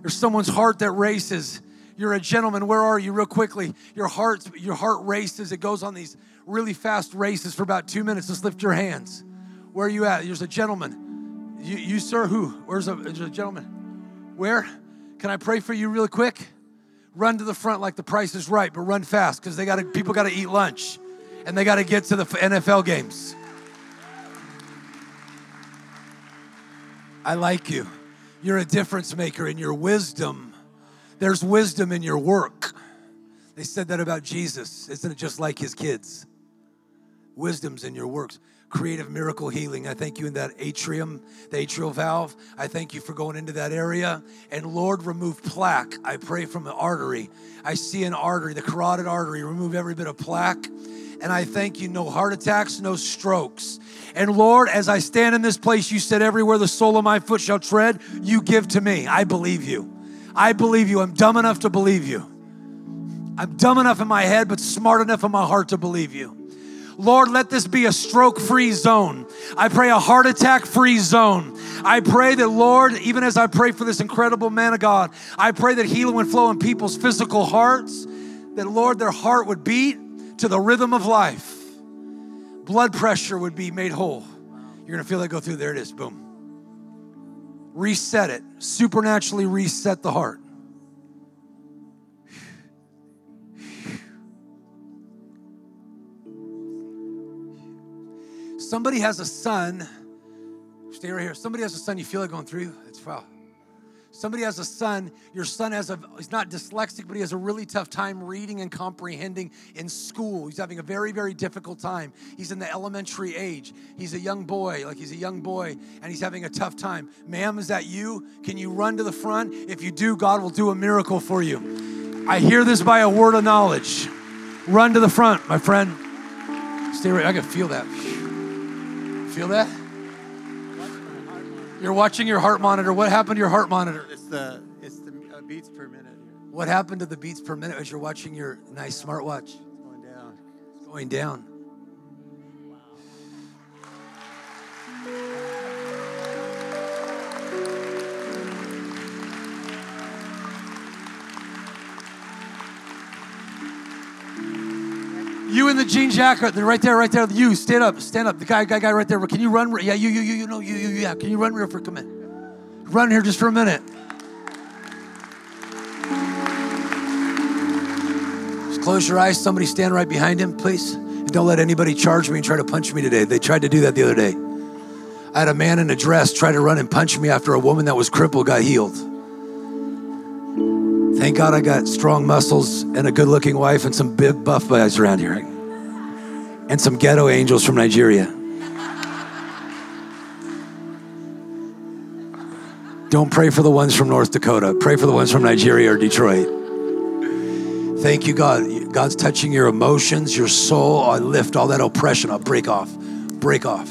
There's someone's heart that races. You're a gentleman. Where are you? Real quickly. Your heart, your heart races. It goes on these really fast races for about two minutes. Just lift your hands. Where are you at? There's a gentleman. You, you sir, who? Where's a, a gentleman? Where? Can I pray for you real quick? Run to the front like the price is right, but run fast because they got. People got to eat lunch, and they got to get to the NFL games. I like you. You're a difference maker in your wisdom. There's wisdom in your work. They said that about Jesus. Isn't it just like his kids? Wisdom's in your works. Creative miracle healing. I thank you in that atrium, the atrial valve. I thank you for going into that area. And Lord, remove plaque. I pray from the artery. I see an artery, the carotid artery. Remove every bit of plaque. And I thank you, no heart attacks, no strokes. And Lord, as I stand in this place, you said, everywhere the sole of my foot shall tread, you give to me. I believe you. I believe you. I'm dumb enough to believe you. I'm dumb enough in my head, but smart enough in my heart to believe you. Lord, let this be a stroke free zone. I pray a heart attack free zone. I pray that, Lord, even as I pray for this incredible man of God, I pray that healing would flow in people's physical hearts, that, Lord, their heart would beat to the rhythm of life blood pressure would be made whole. You're gonna feel that go through. There it is. Boom. Reset it. Supernaturally reset the heart. Somebody has a son. Stay right here. Somebody has a son you feel like going through. It's wow. Somebody has a son, your son has a, he's not dyslexic, but he has a really tough time reading and comprehending in school. He's having a very, very difficult time. He's in the elementary age. He's a young boy, like he's a young boy, and he's having a tough time. Ma'am, is that you? Can you run to the front? If you do, God will do a miracle for you. I hear this by a word of knowledge. Run to the front, my friend. Stay right, I can feel that. Feel that? You're watching your heart monitor. What happened to your heart monitor? It's the it's the uh, beats per minute. What happened to the beats per minute as you're watching your nice smartwatch? It's going down. It's going down. You in the jean jacket, they're right there, right there. You stand up, stand up. The guy, guy, guy, right there. Can you run? Yeah, you, you, you, you know, you, you, yeah. Can you run real for? Come in. Run here just for a minute. Just close your eyes. Somebody stand right behind him, please. And don't let anybody charge me and try to punch me today. They tried to do that the other day. I had a man in a dress try to run and punch me after a woman that was crippled got healed. Thank God I got strong muscles and a good looking wife and some big buff guys around here. And some ghetto angels from Nigeria. Don't pray for the ones from North Dakota. Pray for the ones from Nigeria or Detroit. Thank you, God. God's touching your emotions, your soul. I lift all that oppression. I'll break off. Break off.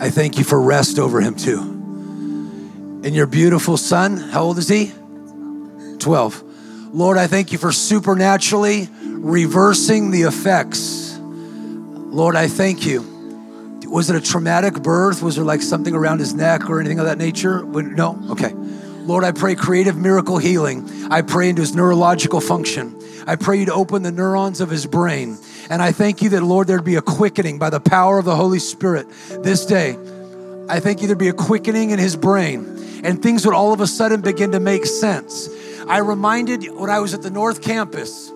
I thank you for rest over him too. And your beautiful son, how old is he? 12. Lord, I thank you for supernaturally reversing the effects. Lord, I thank you. Was it a traumatic birth? Was there like something around his neck or anything of that nature? No? Okay. Lord, I pray creative miracle healing. I pray into his neurological function. I pray you to open the neurons of his brain. And I thank you that, Lord, there'd be a quickening by the power of the Holy Spirit this day. I thank you there'd be a quickening in his brain and things would all of a sudden begin to make sense. I reminded when I was at the North Campus,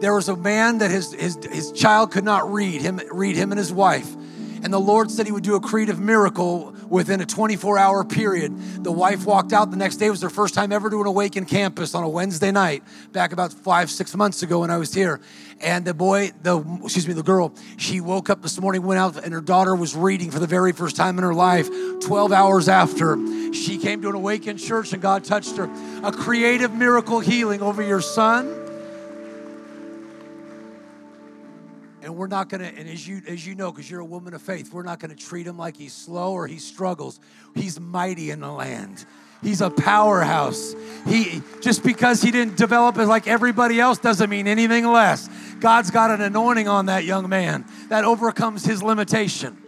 there was a man that his, his, his child could not read, him, read him and his wife. And the Lord said he would do a creative miracle within a 24 hour period. The wife walked out the next day. It was their first time ever doing Awaken Campus on a Wednesday night, back about five, six months ago when I was here. And the boy, the excuse me, the girl, she woke up this morning, went out, and her daughter was reading for the very first time in her life. 12 hours after, she came to an awakened church and God touched her. A creative miracle healing over your son and we're not going to and as you as you know because you're a woman of faith we're not going to treat him like he's slow or he struggles. He's mighty in the land. He's a powerhouse. He just because he didn't develop it like everybody else doesn't mean anything less. God's got an anointing on that young man that overcomes his limitation.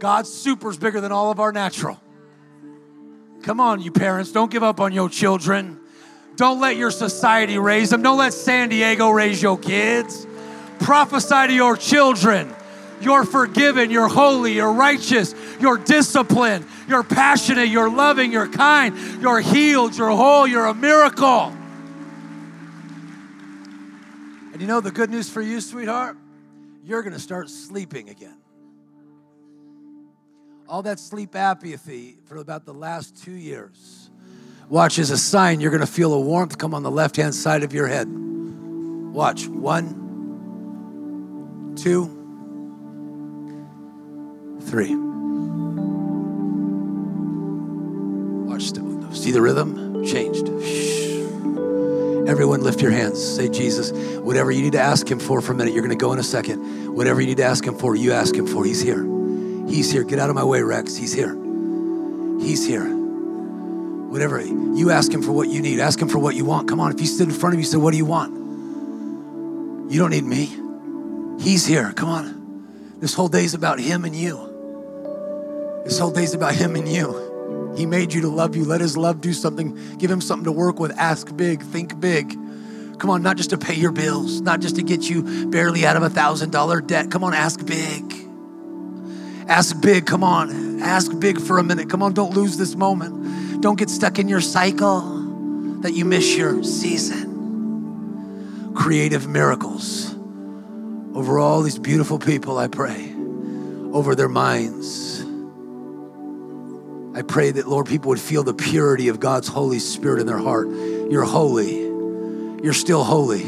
God's super is bigger than all of our natural. Come on you parents don't give up on your children. Don't let your society raise them. Don't let san diego raise your kids Prophesy to your children. You're forgiven, you're holy, you're righteous, you're disciplined, you're passionate, you're loving, you're kind, you're healed, you're whole, you're a miracle. And you know the good news for you, sweetheart? You're going to start sleeping again. All that sleep apnea for about the last two years. Watch as a sign, you're going to feel a warmth come on the left hand side of your head. Watch. One, two, three. Watch, see the rhythm? Changed. Everyone lift your hands. Say, Jesus, whatever you need to ask him for for a minute, you're going to go in a second. Whatever you need to ask him for, you ask him for. He's here. He's here. Get out of my way, Rex. He's here. He's here. Whatever. You ask him for what you need. Ask him for what you want. Come on. If he stood in front of you, say, What do you want? You don't need me. He's here. Come on. This whole day's about Him and you. This whole day's about Him and you. He made you to love you. Let His love do something. Give Him something to work with. Ask big. Think big. Come on, not just to pay your bills, not just to get you barely out of a thousand dollar debt. Come on, ask big. Ask big. Come on. Ask big for a minute. Come on, don't lose this moment. Don't get stuck in your cycle that you miss your season. Creative miracles over all these beautiful people, I pray, over their minds. I pray that, Lord, people would feel the purity of God's Holy Spirit in their heart. You're holy. You're still holy.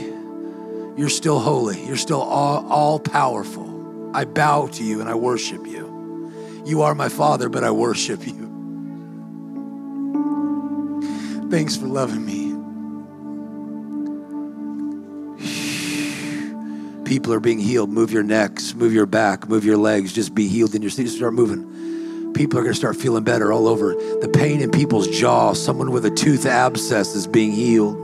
You're still holy. You're still all, all powerful. I bow to you and I worship you. You are my Father, but I worship you. Thanks for loving me. People are being healed. Move your necks, move your back, move your legs. Just be healed in your seat. Start moving. People are going to start feeling better all over. The pain in people's jaw, someone with a tooth abscess is being healed.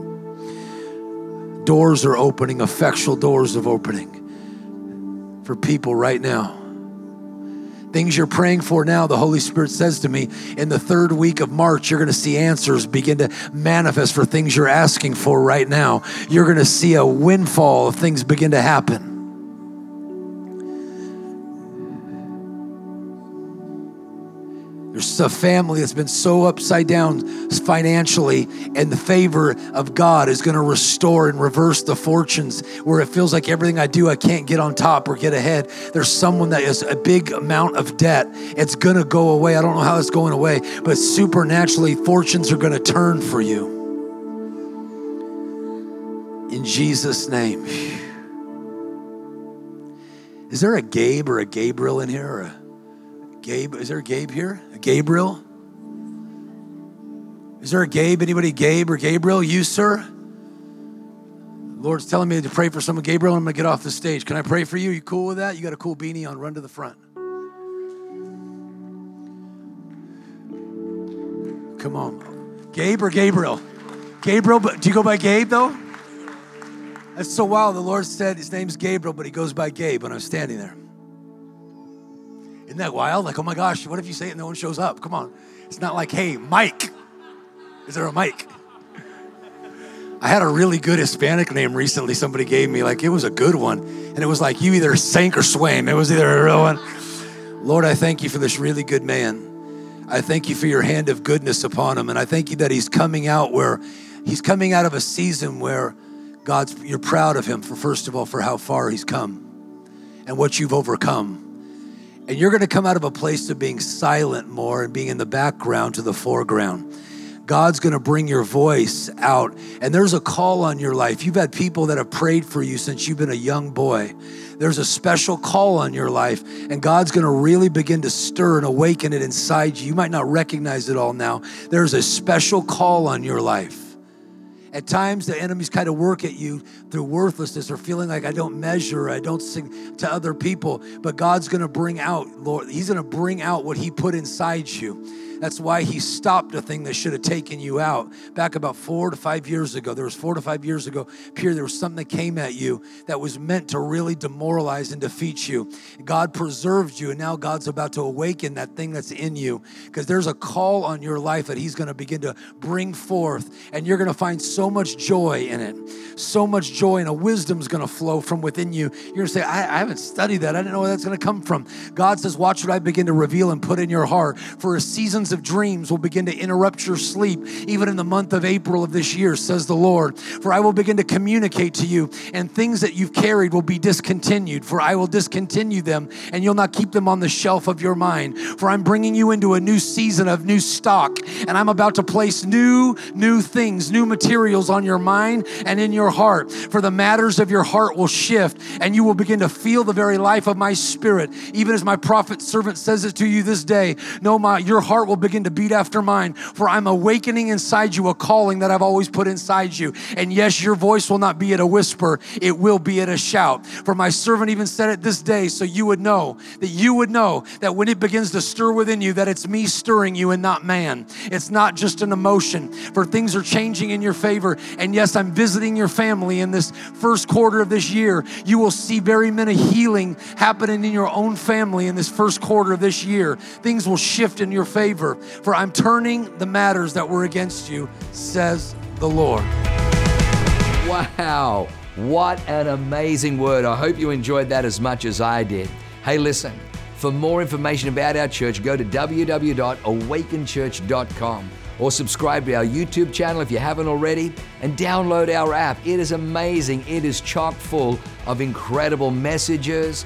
Doors are opening, effectual doors of opening for people right now. Things you're praying for now, the Holy Spirit says to me, in the third week of March, you're going to see answers begin to manifest for things you're asking for right now. You're going to see a windfall of things begin to happen. There's a family that's been so upside down financially, and the favor of God is going to restore and reverse the fortunes where it feels like everything I do, I can't get on top or get ahead. There's someone that has a big amount of debt. It's going to go away. I don't know how it's going away, but supernaturally, fortunes are going to turn for you. In Jesus' name. Is there a Gabe or a Gabriel in here? A Gabe? Is there a Gabe here? Gabriel? Is there a Gabe? Anybody Gabe or Gabriel? You, sir? Lord's telling me to pray for someone, Gabriel, I'm gonna get off the stage. Can I pray for you? You cool with that? You got a cool beanie on, run to the front. Come on. Gabe or Gabriel? Gabriel, do you go by Gabe though? That's so wild. The Lord said his name's Gabriel, but he goes by Gabe when I'm standing there. Isn't that wild? Like, oh my gosh, what if you say it and no one shows up? Come on. It's not like, hey, Mike. Is there a Mike? I had a really good Hispanic name recently somebody gave me. Like, it was a good one. And it was like, you either sank or swam. It was either a real one. Lord, I thank you for this really good man. I thank you for your hand of goodness upon him. And I thank you that he's coming out where he's coming out of a season where God's, you're proud of him for, first of all, for how far he's come and what you've overcome. And you're going to come out of a place of being silent more and being in the background to the foreground. God's going to bring your voice out. And there's a call on your life. You've had people that have prayed for you since you've been a young boy. There's a special call on your life, and God's going to really begin to stir and awaken it inside you. You might not recognize it all now. There's a special call on your life. At times, the enemies kind of work at you through worthlessness or feeling like I don't measure, I don't sing to other people. But God's going to bring out, Lord, He's going to bring out what He put inside you. That's why he stopped a thing that should have taken you out. Back about four to five years ago, there was four to five years ago, Pierre, there was something that came at you that was meant to really demoralize and defeat you. God preserved you, and now God's about to awaken that thing that's in you because there's a call on your life that he's going to begin to bring forth, and you're going to find so much joy in it. So much joy, and a wisdom's going to flow from within you. You're going to say, I, I haven't studied that. I didn't know where that's going to come from. God says, Watch what I begin to reveal and put in your heart for a season of dreams will begin to interrupt your sleep, even in the month of April of this year, says the Lord. For I will begin to communicate to you, and things that you've carried will be discontinued. For I will discontinue them, and you'll not keep them on the shelf of your mind. For I'm bringing you into a new season of new stock, and I'm about to place new, new things, new materials on your mind and in your heart. For the matters of your heart will shift, and you will begin to feel the very life of my spirit, even as my prophet servant says it to you this day. No, my your heart will begin to beat after mine, for I'm awakening inside you a calling that I've always put inside you. And yes, your voice will not be at a whisper, it will be at a shout. For my servant even said it this day, so you would know that you would know that when it begins to stir within you, that it's me stirring you and not man. It's not just an emotion, for things are changing in your favor. And yes, I'm visiting your family in this first quarter of this year. You will see very many healing happening in your own family in this first quarter of this year. Things will shift in your favor. For I'm turning the matters that were against you, says the Lord. Wow, what an amazing word. I hope you enjoyed that as much as I did. Hey, listen, for more information about our church, go to www.awakenchurch.com or subscribe to our YouTube channel if you haven't already and download our app. It is amazing. It is chock full of incredible messages,